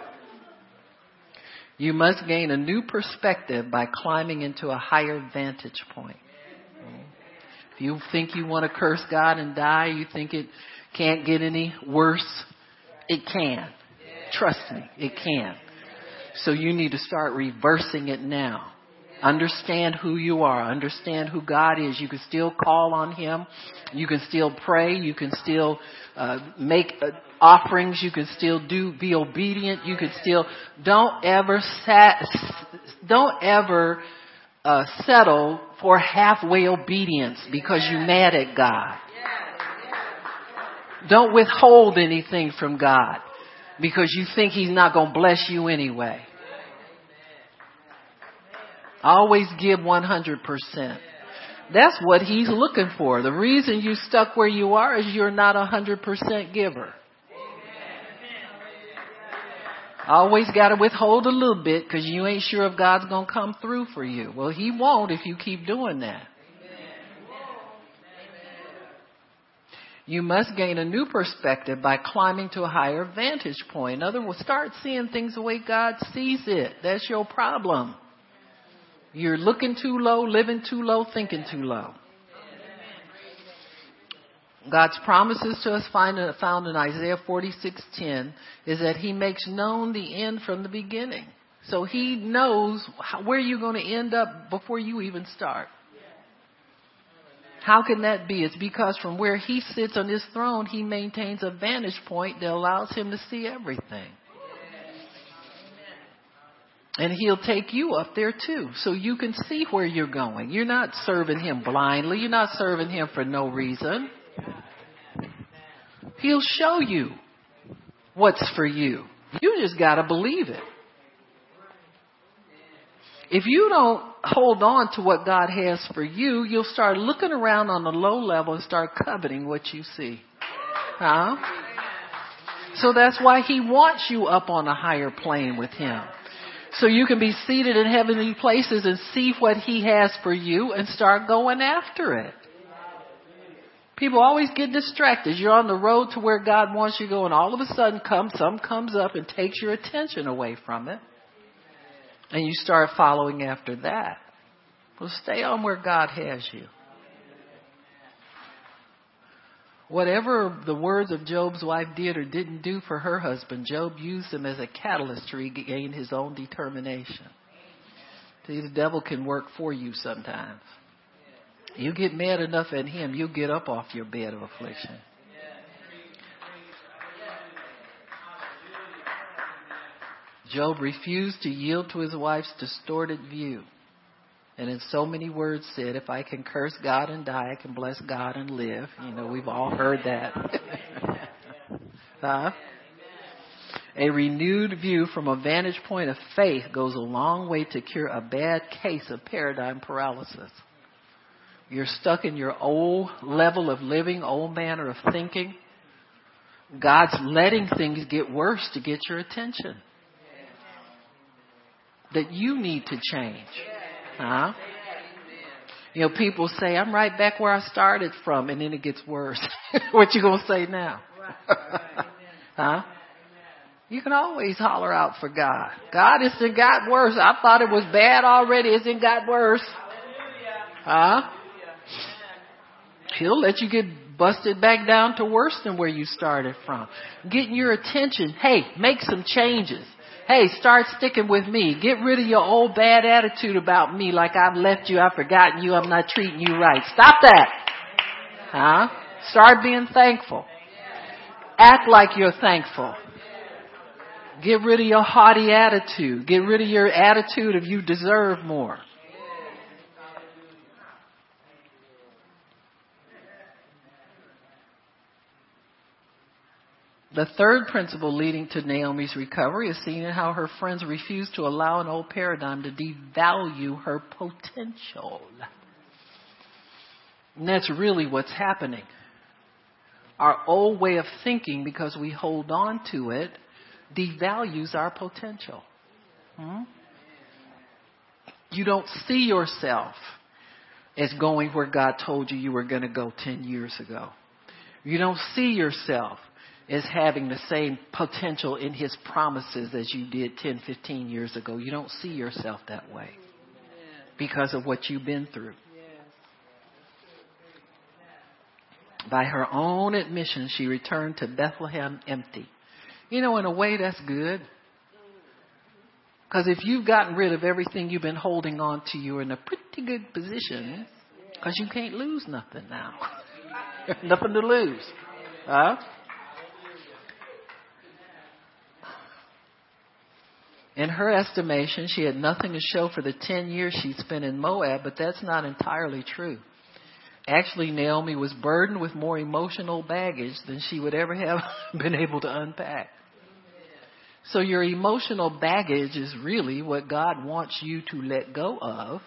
You must gain a new perspective by climbing into a higher vantage point. If you think you want to curse God and die, you think it can't get any worse, it can. Trust me, it can. So you need to start reversing it now. Understand who you are. Understand who God is. You can still call on Him. You can still pray. You can still uh, make uh, offerings. You can still do be obedient. You can still don't ever sat, don't ever uh, settle for halfway obedience because you're mad at God. Don't withhold anything from God because you think He's not going to bless you anyway. Always give 100%. That's what he's looking for. The reason you stuck where you are is you're not a 100% giver. Always got to withhold a little bit because you ain't sure if God's going to come through for you. Well, he won't if you keep doing that. You must gain a new perspective by climbing to a higher vantage point. In other words, start seeing things the way God sees it. That's your problem. You're looking too low, living too low, thinking too low. God's promises to us found in Isaiah 46:10 is that He makes known the end from the beginning. So He knows where you're going to end up before you even start. How can that be? It's because from where He sits on His throne, He maintains a vantage point that allows Him to see everything. And he'll take you up there too. So you can see where you're going. You're not serving him blindly. You're not serving him for no reason. He'll show you what's for you. You just gotta believe it. If you don't hold on to what God has for you, you'll start looking around on the low level and start coveting what you see. Huh? So that's why he wants you up on a higher plane with him so you can be seated in heavenly places and see what He has for you and start going after it. People always get distracted. You're on the road to where God wants you to go and all of a sudden comes, some comes up and takes your attention away from it. And you start following after that. Well, stay on where God has you. Whatever the words of Job's wife did or didn't do for her husband, Job used them as a catalyst to regain his own determination. See, the devil can work for you sometimes. You get mad enough at him, you'll get up off your bed of affliction. Job refused to yield to his wife's distorted view. And in so many words said, if I can curse God and die, I can bless God and live. You know, we've all heard that. huh? A renewed view from a vantage point of faith goes a long way to cure a bad case of paradigm paralysis. You're stuck in your old level of living, old manner of thinking. God's letting things get worse to get your attention. That you need to change. Huh? You know, people say, I'm right back where I started from, and then it gets worse. what you gonna say now? huh? You can always holler out for God. God, it's it got worse. I thought it was bad already. It's it got worse. Huh? He'll let you get busted back down to worse than where you started from. Getting your attention. Hey, make some changes. Hey, start sticking with me. Get rid of your old bad attitude about me like I've left you, I've forgotten you, I'm not treating you right. Stop that. Huh? Start being thankful. Act like you're thankful. Get rid of your haughty attitude. Get rid of your attitude of you deserve more. The third principle leading to Naomi's recovery is seen in how her friends refuse to allow an old paradigm to devalue her potential. And that's really what's happening. Our old way of thinking, because we hold on to it, devalues our potential. Hmm? You don't see yourself as going where God told you you were going to go 10 years ago. You don't see yourself is having the same potential in his promises as you did 10, 15 years ago. You don't see yourself that way because of what you've been through. By her own admission, she returned to Bethlehem empty. You know, in a way, that's good. Because if you've gotten rid of everything you've been holding on to, you're in a pretty good position. Because you can't lose nothing now. nothing to lose. Huh? In her estimation, she had nothing to show for the 10 years she'd spent in Moab, but that's not entirely true. Actually, Naomi was burdened with more emotional baggage than she would ever have been able to unpack. So your emotional baggage is really what God wants you to let go of.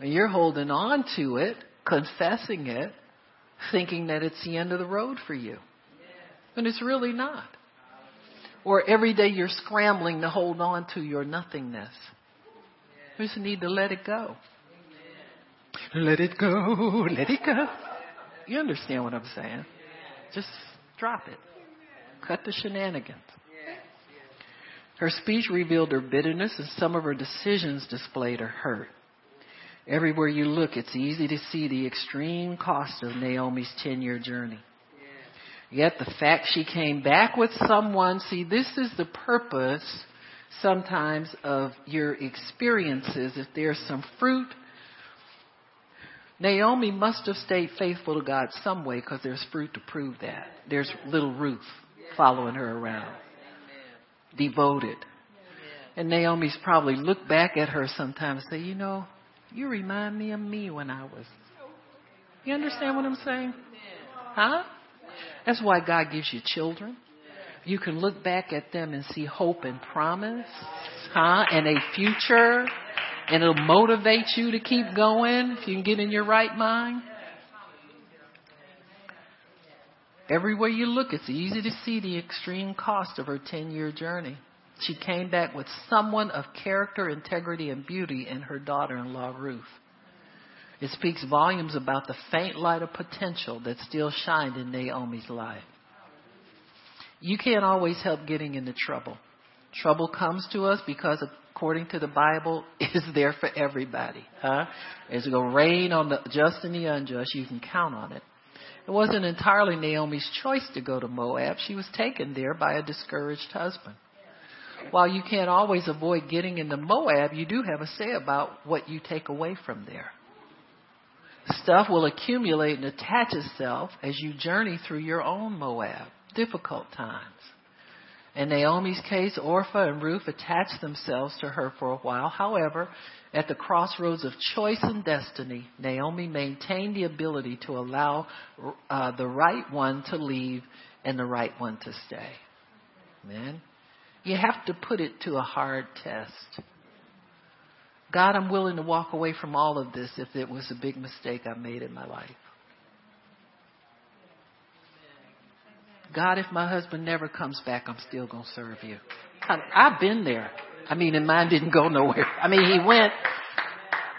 And you're holding on to it, confessing it, thinking that it's the end of the road for you. And it's really not. Or every day you're scrambling to hold on to your nothingness. You just need to let it go. Let it go, let it go. You understand what I'm saying? Just drop it. Cut the shenanigans. Her speech revealed her bitterness, and some of her decisions displayed her hurt. Everywhere you look, it's easy to see the extreme cost of Naomi's 10 year journey. Yet the fact she came back with someone, see, this is the purpose sometimes of your experiences. If there's some fruit, Naomi must have stayed faithful to God some way because there's fruit to prove that. There's little Ruth following her around, devoted. And Naomi's probably looked back at her sometimes and say, you know, you remind me of me when I was. You understand what I'm saying? Huh? That's why God gives you children. You can look back at them and see hope and promise, huh? And a future. And it'll motivate you to keep going if you can get in your right mind. Everywhere you look, it's easy to see the extreme cost of her 10 year journey. She came back with someone of character, integrity, and beauty in her daughter in law, Ruth. It speaks volumes about the faint light of potential that still shined in Naomi's life. You can't always help getting into trouble. Trouble comes to us because, according to the Bible, it is there for everybody. Huh? It's going to rain on the just and the unjust. You can count on it. It wasn't entirely Naomi's choice to go to Moab. She was taken there by a discouraged husband. While you can't always avoid getting into Moab, you do have a say about what you take away from there. Stuff will accumulate and attach itself as you journey through your own Moab, difficult times. In Naomi's case, Orpah and Ruth attached themselves to her for a while. However, at the crossroads of choice and destiny, Naomi maintained the ability to allow uh, the right one to leave and the right one to stay. Amen. You have to put it to a hard test. God, I'm willing to walk away from all of this if it was a big mistake I made in my life. God, if my husband never comes back, I'm still going to serve you. I, I've been there. I mean, and mine didn't go nowhere. I mean, he went,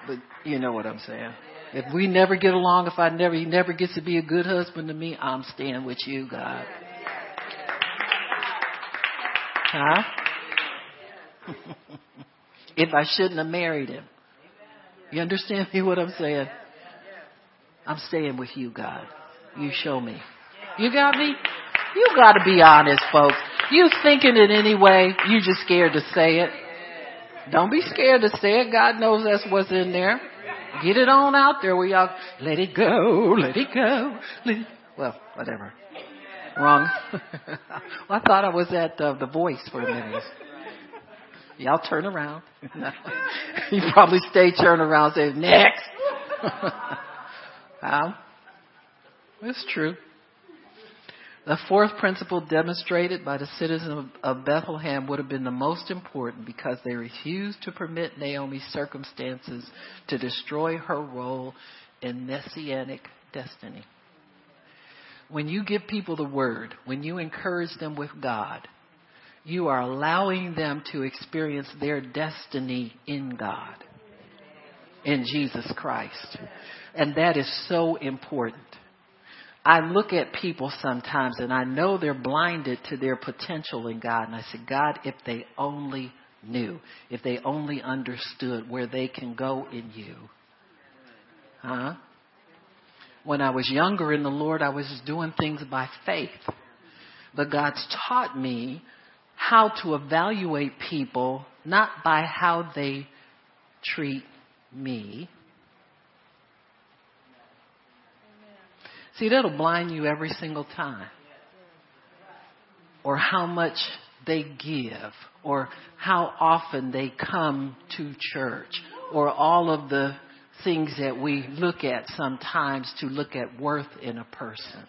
but you know what I'm saying. If we never get along, if I never, he never gets to be a good husband to me, I'm staying with you, God. Huh? if I shouldn't have married him. You understand me what I'm saying? I'm staying with you, God. You show me. You got me? You got to be honest, folks. You thinking it anyway. You just scared to say it. Don't be scared to say it. God knows that's what's in there. Get it on out there where y'all let it go, let it go. Let it, well, whatever. Wrong. well, I thought I was at uh, the Voice for a minute. Y'all turn around. you probably stay turn around and say next. um, it's true. The fourth principle demonstrated by the citizens of Bethlehem would have been the most important because they refused to permit Naomi's circumstances to destroy her role in messianic destiny. When you give people the word, when you encourage them with God, you are allowing them to experience their destiny in God, in Jesus Christ. And that is so important. I look at people sometimes and I know they're blinded to their potential in God. And I say, God, if they only knew, if they only understood where they can go in you. Huh? When I was younger in the Lord, I was doing things by faith. But God's taught me how to evaluate people not by how they treat me, See, that'll blind you every single time. Or how much they give, or how often they come to church, or all of the things that we look at sometimes to look at worth in a person.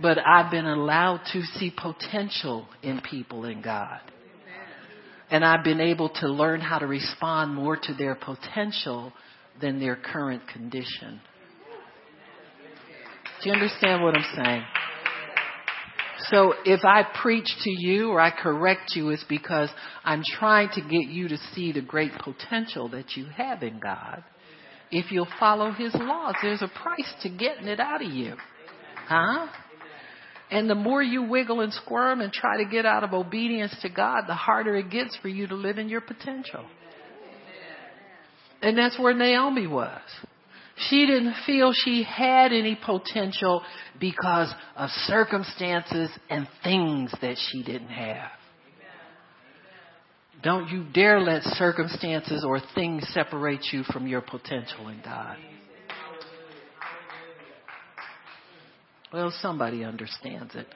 But I've been allowed to see potential in people in God. And I've been able to learn how to respond more to their potential than their current condition. Do you understand what I'm saying? So if I preach to you or I correct you, it's because I'm trying to get you to see the great potential that you have in God. If you'll follow His laws, there's a price to getting it out of you. Huh? And the more you wiggle and squirm and try to get out of obedience to God, the harder it gets for you to live in your potential. And that's where Naomi was. She didn't feel she had any potential because of circumstances and things that she didn't have. Don't you dare let circumstances or things separate you from your potential in God. Well, somebody understands it.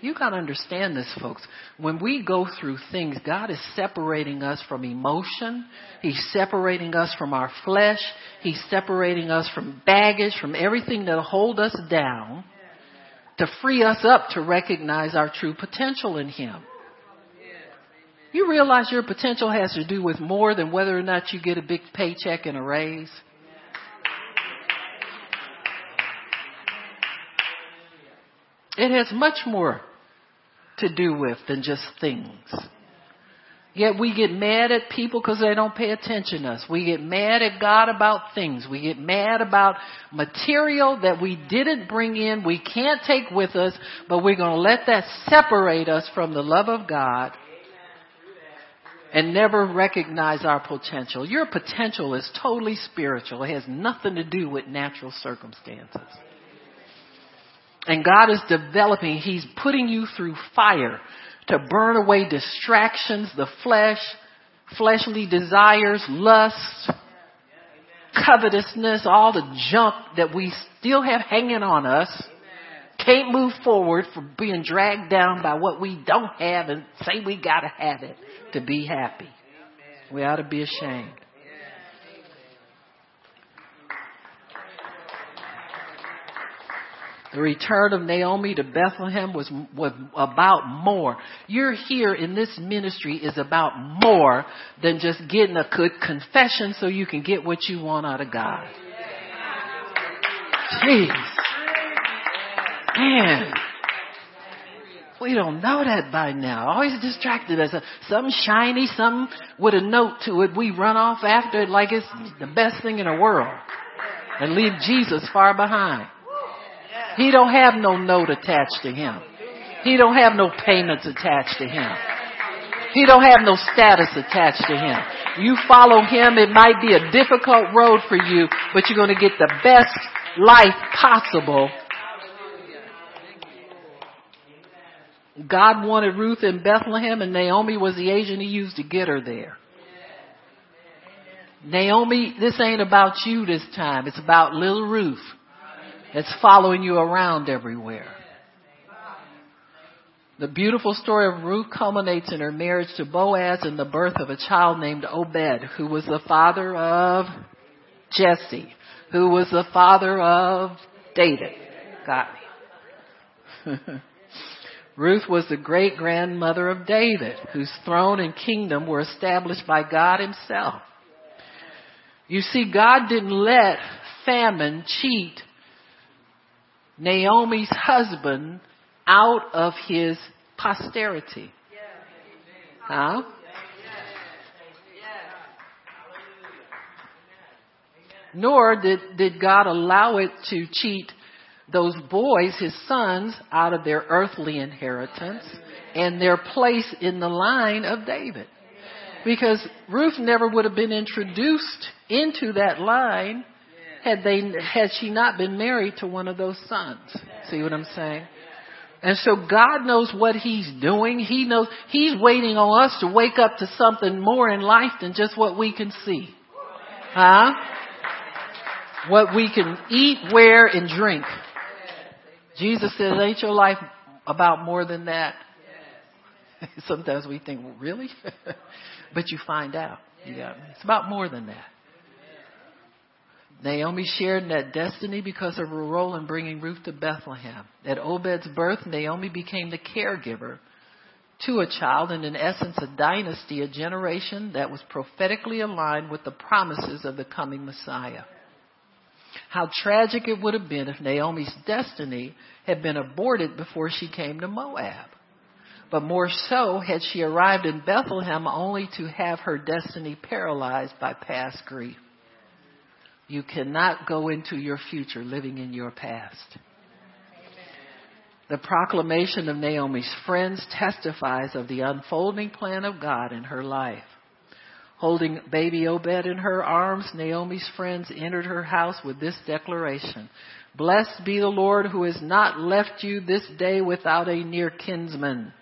You got to understand this, folks. When we go through things, God is separating us from emotion. He's separating us from our flesh. He's separating us from baggage, from everything that'll hold us down to free us up to recognize our true potential in Him. You realize your potential has to do with more than whether or not you get a big paycheck and a raise? It has much more to do with than just things. Yet we get mad at people because they don't pay attention to us. We get mad at God about things. We get mad about material that we didn't bring in, we can't take with us, but we're going to let that separate us from the love of God and never recognize our potential. Your potential is totally spiritual. It has nothing to do with natural circumstances. And God is developing, He's putting you through fire to burn away distractions, the flesh, fleshly desires, lust, covetousness, all the junk that we still have hanging on us. can't move forward for being dragged down by what we don't have and say we gotta have it to be happy. We ought to be ashamed. The return of Naomi to Bethlehem was, was about more. You're here in this ministry is about more than just getting a good confession so you can get what you want out of God. Jeez. Man. We don't know that by now. Always distracted us. Something shiny, something with a note to it. We run off after it like it's the best thing in the world. And leave Jesus far behind. He don't have no note attached to him. He don't have no payments attached to him. He don't have no status attached to him. You follow him, it might be a difficult road for you, but you're going to get the best life possible. God wanted Ruth in Bethlehem and Naomi was the agent he used to get her there. Naomi, this ain't about you this time. It's about little Ruth. It's following you around everywhere. The beautiful story of Ruth culminates in her marriage to Boaz and the birth of a child named Obed, who was the father of Jesse, who was the father of David. Got me. Ruth was the great grandmother of David, whose throne and kingdom were established by God himself. You see, God didn't let famine cheat Naomi's husband out of his posterity. Huh? Nor did, did God allow it to cheat those boys, his sons, out of their earthly inheritance and their place in the line of David. Because Ruth never would have been introduced into that line had they had she not been married to one of those sons. See what I'm saying? And so God knows what He's doing. He knows He's waiting on us to wake up to something more in life than just what we can see. Huh? What we can eat, wear, and drink. Jesus says, ain't your life about more than that? Sometimes we think, well, really? but you find out. You got me. It's about more than that. Naomi shared in that destiny because of her role in bringing Ruth to Bethlehem. At Obed's birth, Naomi became the caregiver to a child and in essence a dynasty, a generation that was prophetically aligned with the promises of the coming Messiah. How tragic it would have been if Naomi's destiny had been aborted before she came to Moab. But more so had she arrived in Bethlehem only to have her destiny paralyzed by past grief. You cannot go into your future living in your past. The proclamation of Naomi's friends testifies of the unfolding plan of God in her life. Holding baby Obed in her arms, Naomi's friends entered her house with this declaration. Blessed be the Lord who has not left you this day without a near kinsman.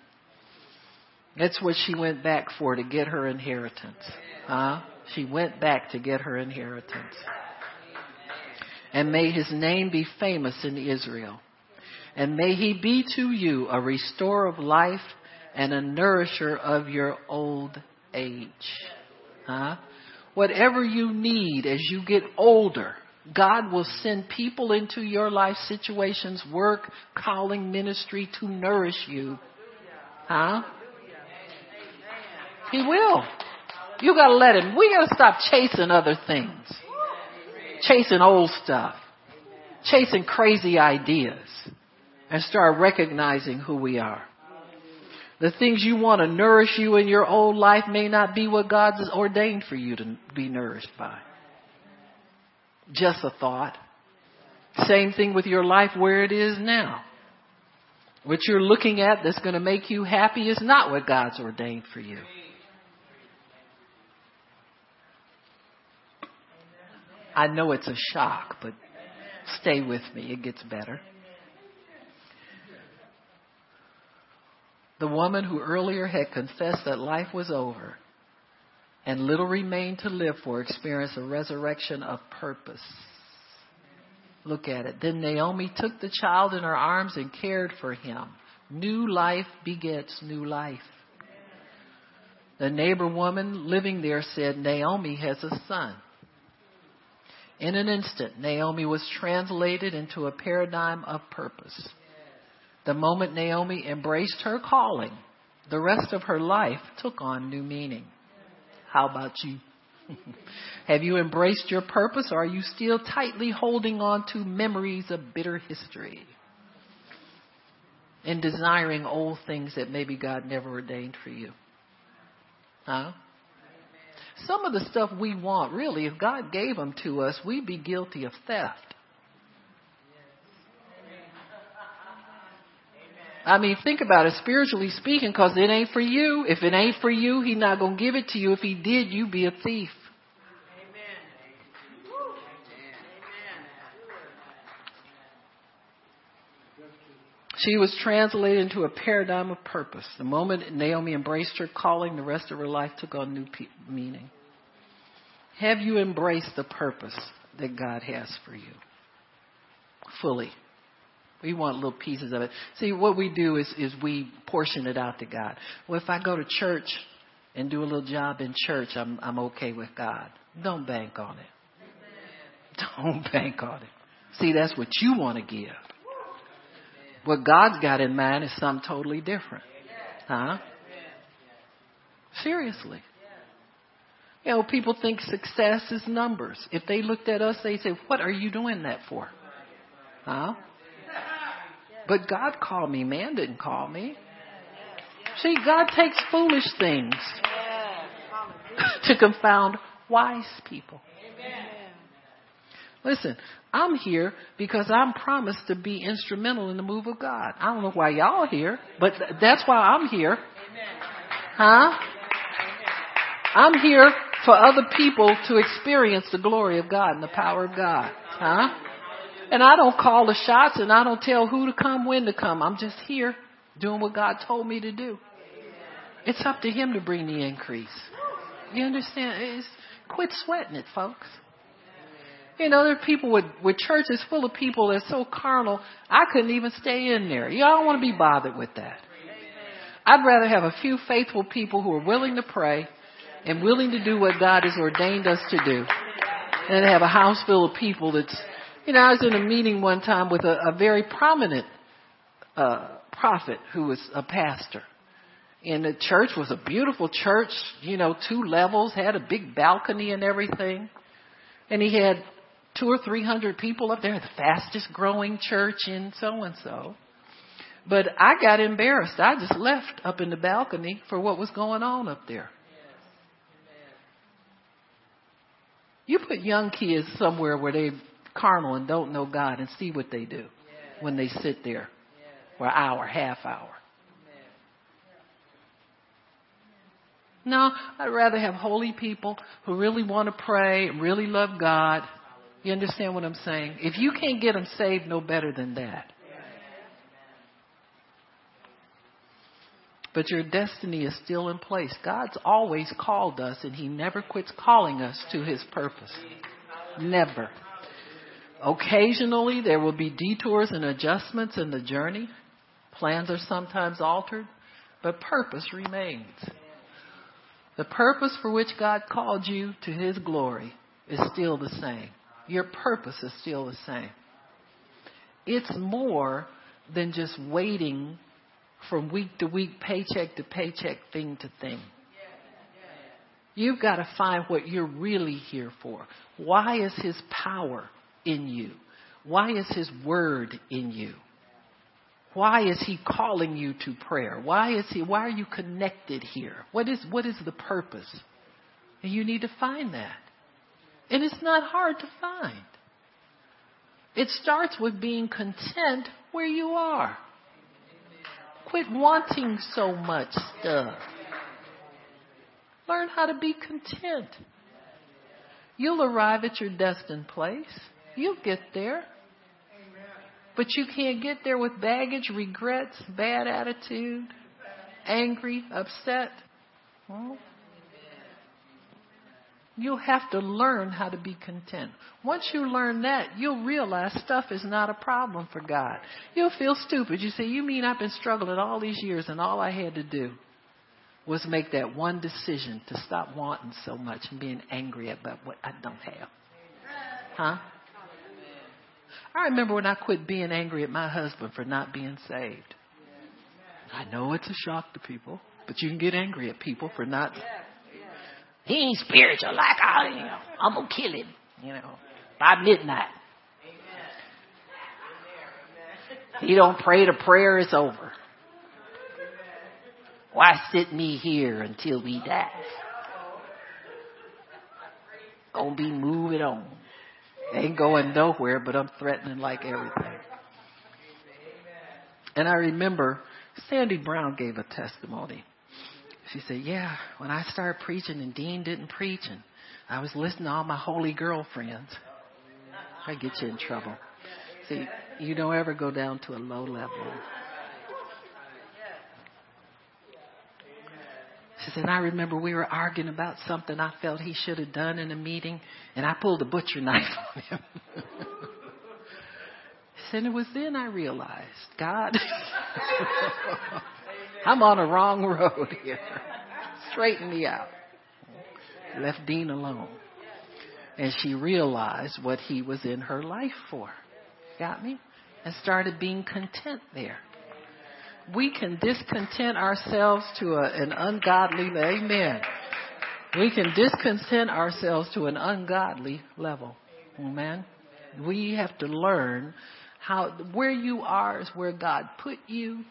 That's what she went back for to get her inheritance. Huh? She went back to get her inheritance and may his name be famous in Israel. And may he be to you a restorer of life and a nourisher of your old age. Huh? Whatever you need as you get older, God will send people into your life situations, work, calling, ministry to nourish you. Huh? He will. You gotta let him. We gotta stop chasing other things chasing old stuff, chasing crazy ideas, and start recognizing who we are. The things you want to nourish you in your old life may not be what God's ordained for you to be nourished by. Just a thought. Same thing with your life where it is now. What you're looking at that's going to make you happy is not what God's ordained for you. I know it's a shock, but stay with me. It gets better. The woman who earlier had confessed that life was over and little remained to live for experienced a resurrection of purpose. Look at it. Then Naomi took the child in her arms and cared for him. New life begets new life. The neighbor woman living there said, Naomi has a son. In an instant, Naomi was translated into a paradigm of purpose. The moment Naomi embraced her calling, the rest of her life took on new meaning. How about you? Have you embraced your purpose or are you still tightly holding on to memories of bitter history? And desiring old things that maybe God never ordained for you? Huh? Some of the stuff we want, really, if God gave them to us, we'd be guilty of theft. I mean, think about it, spiritually speaking, because it ain't for you. If it ain't for you, He's not going to give it to you. If He did, you'd be a thief. She was translated into a paradigm of purpose. The moment Naomi embraced her calling, the rest of her life took on new pe- meaning. Have you embraced the purpose that God has for you? Fully. We want little pieces of it. See, what we do is, is we portion it out to God. Well, if I go to church and do a little job in church, I'm, I'm okay with God. Don't bank on it. Don't bank on it. See, that's what you want to give. What God's got in mind is something totally different. Huh? Seriously. You know, people think success is numbers. If they looked at us, they'd say, What are you doing that for? Huh? But God called me. Man didn't call me. See, God takes foolish things to confound wise people. Listen, I'm here because I'm promised to be instrumental in the move of God. I don't know why y'all here, but that's why I'm here. Huh? I'm here for other people to experience the glory of God and the power of God. Huh? And I don't call the shots and I don't tell who to come, when to come. I'm just here doing what God told me to do. It's up to Him to bring the increase. You understand? It's, quit sweating it, folks. You know, there are people with, with churches full of people that's so carnal, I couldn't even stay in there. I don't want to be bothered with that. I'd rather have a few faithful people who are willing to pray and willing to do what God has ordained us to do than have a house full of people that's, you know, I was in a meeting one time with a, a very prominent uh, prophet who was a pastor. And the church was a beautiful church, you know, two levels, had a big balcony and everything. And he had two or three hundred people up there, the fastest growing church in so and so. But I got embarrassed. I just left up in the balcony for what was going on up there. You put young kids somewhere where they carnal and don't know God and see what they do when they sit there for an hour, half hour. No, I'd rather have holy people who really want to pray really love God you understand what I'm saying? If you can't get them saved, no better than that. But your destiny is still in place. God's always called us, and He never quits calling us to His purpose. Never. Occasionally, there will be detours and adjustments in the journey. Plans are sometimes altered, but purpose remains. The purpose for which God called you to His glory is still the same your purpose is still the same. It's more than just waiting from week to week, paycheck to paycheck, thing to thing. You've got to find what you're really here for. Why is His power in you? Why is His word in you? Why is He calling you to prayer? Why is He? Why are you connected here? What is what is the purpose? And you need to find that. And it's not hard to find. It starts with being content where you are. Quit wanting so much stuff. Learn how to be content. You'll arrive at your destined place. You'll get there. But you can't get there with baggage, regrets, bad attitude, angry, upset. Well, You'll have to learn how to be content. Once you learn that, you'll realize stuff is not a problem for God. You'll feel stupid. You say, You mean I've been struggling all these years and all I had to do was make that one decision to stop wanting so much and being angry about what I don't have? Huh? I remember when I quit being angry at my husband for not being saved. I know it's a shock to people, but you can get angry at people for not. He ain't spiritual like I am. I'm gonna kill him, you know, by midnight. He don't pray the prayer is over. Why sit me here until we die? Gonna be moving on. Ain't going nowhere, but I'm threatening like everything. And I remember Sandy Brown gave a testimony. She said, Yeah, when I started preaching and Dean didn't preach, and I was listening to all my holy girlfriends, I get you in trouble. See, you don't ever go down to a low level. She said, I remember we were arguing about something I felt he should have done in a meeting, and I pulled a butcher knife on him. said, it was then I realized, God, I'm on a wrong road here. Straighten me out. Left Dean alone. And she realized what he was in her life for. Got me? And started being content there we can discontent ourselves to a, an ungodly, amen. We can discontent ourselves to an ungodly level. Amen. We have to learn how, where you are is where God put you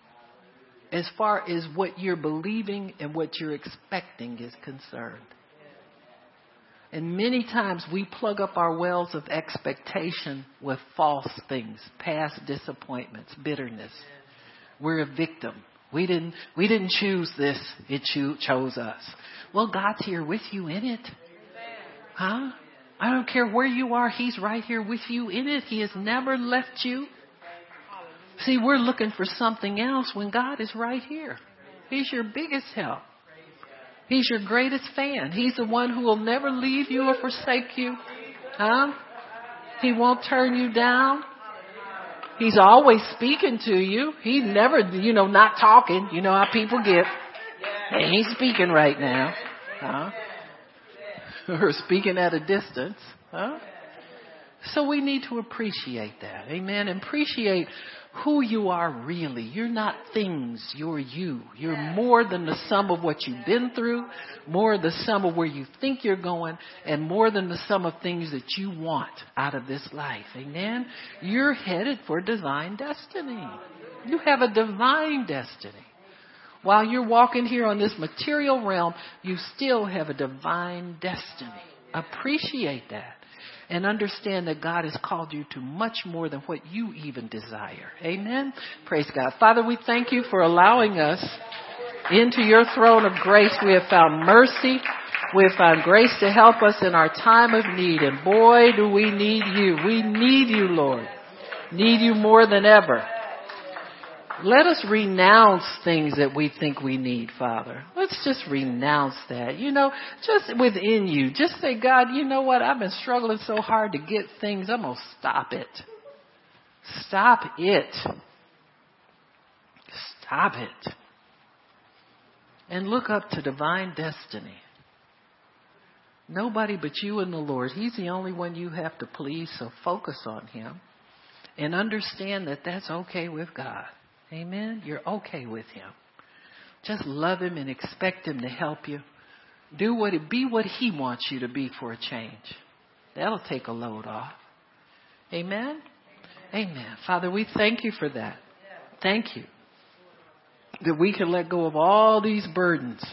as far as what you're believing and what you're expecting is concerned. And many times we plug up our wells of expectation with false things, past disappointments, bitterness. We're a victim. We didn't, we didn't choose this. It cho- chose us. Well, God's here with you in it. Huh? I don't care where you are. He's right here with you in it. He has never left you. See, we're looking for something else when God is right here. He's your biggest help. He's your greatest fan. He's the one who will never leave you or forsake you. Huh? He won't turn you down. He's always speaking to you. He's never, you know, not talking. You know how people get. And he's speaking right now. Huh? Or speaking at a distance. Huh? So we need to appreciate that. Amen. Appreciate who you are really. You're not things, you're you. You're more than the sum of what you've been through, more the sum of where you think you're going, and more than the sum of things that you want out of this life. Amen? You're headed for divine destiny. You have a divine destiny. While you're walking here on this material realm, you still have a divine destiny. Appreciate that and understand that God has called you to much more than what you even desire. Amen. Praise God. Father, we thank you for allowing us into your throne of grace. We have found mercy. We have found grace to help us in our time of need. And boy, do we need you. We need you, Lord. Need you more than ever. Let us renounce things that we think we need, Father. Let's just renounce that. You know, just within you. Just say, God, you know what? I've been struggling so hard to get things. I'm going to stop it. Stop it. Stop it. And look up to divine destiny. Nobody but you and the Lord. He's the only one you have to please, so focus on Him. And understand that that's okay with God. Amen. You're okay with him. Just love him and expect him to help you. Do what it be what he wants you to be for a change. That'll take a load off. Amen. Amen. Father, we thank you for that. Thank you that we can let go of all these burdens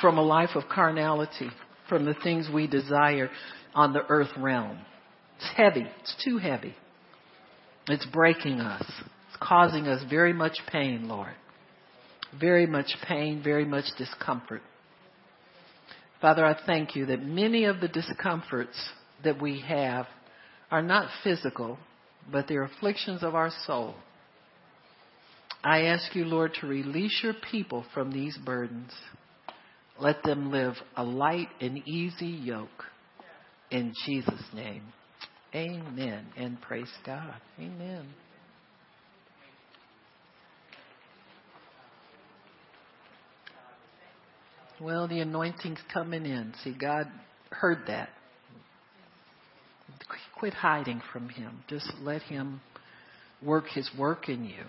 from a life of carnality, from the things we desire on the earth realm. It's heavy. It's too heavy. It's breaking us causing us very much pain, Lord. Very much pain, very much discomfort. Father, I thank you that many of the discomforts that we have are not physical, but they're afflictions of our soul. I ask you, Lord, to release your people from these burdens. Let them live a light and easy yoke. In Jesus' name. Amen. And praise God. Amen. Well, the anointing's coming in. See, God heard that. Quit hiding from Him. Just let Him work His work in you.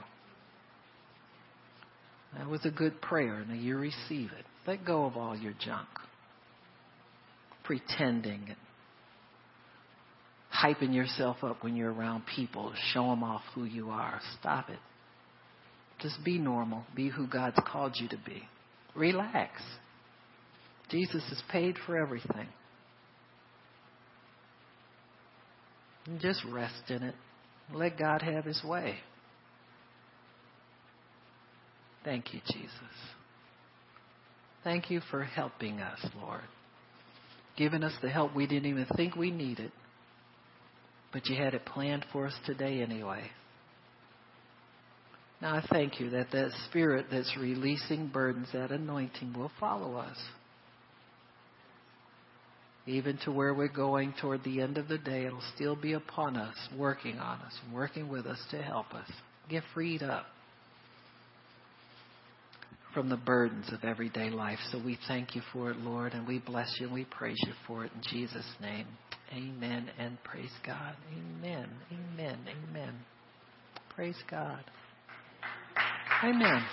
That was a good prayer. Now you receive it. Let go of all your junk. Pretending and hyping yourself up when you're around people. Show them off who you are. Stop it. Just be normal. Be who God's called you to be. Relax. Jesus has paid for everything. And just rest in it. Let God have his way. Thank you, Jesus. Thank you for helping us, Lord. Giving us the help we didn't even think we needed. But you had it planned for us today anyway. Now I thank you that that spirit that's releasing burdens, that anointing will follow us even to where we're going toward the end of the day, it'll still be upon us, working on us, working with us to help us get freed up from the burdens of everyday life. So we thank you for it, Lord, and we bless you and we praise you for it in Jesus' name. Amen and praise God. Amen. Amen. Amen. Praise God. Amen.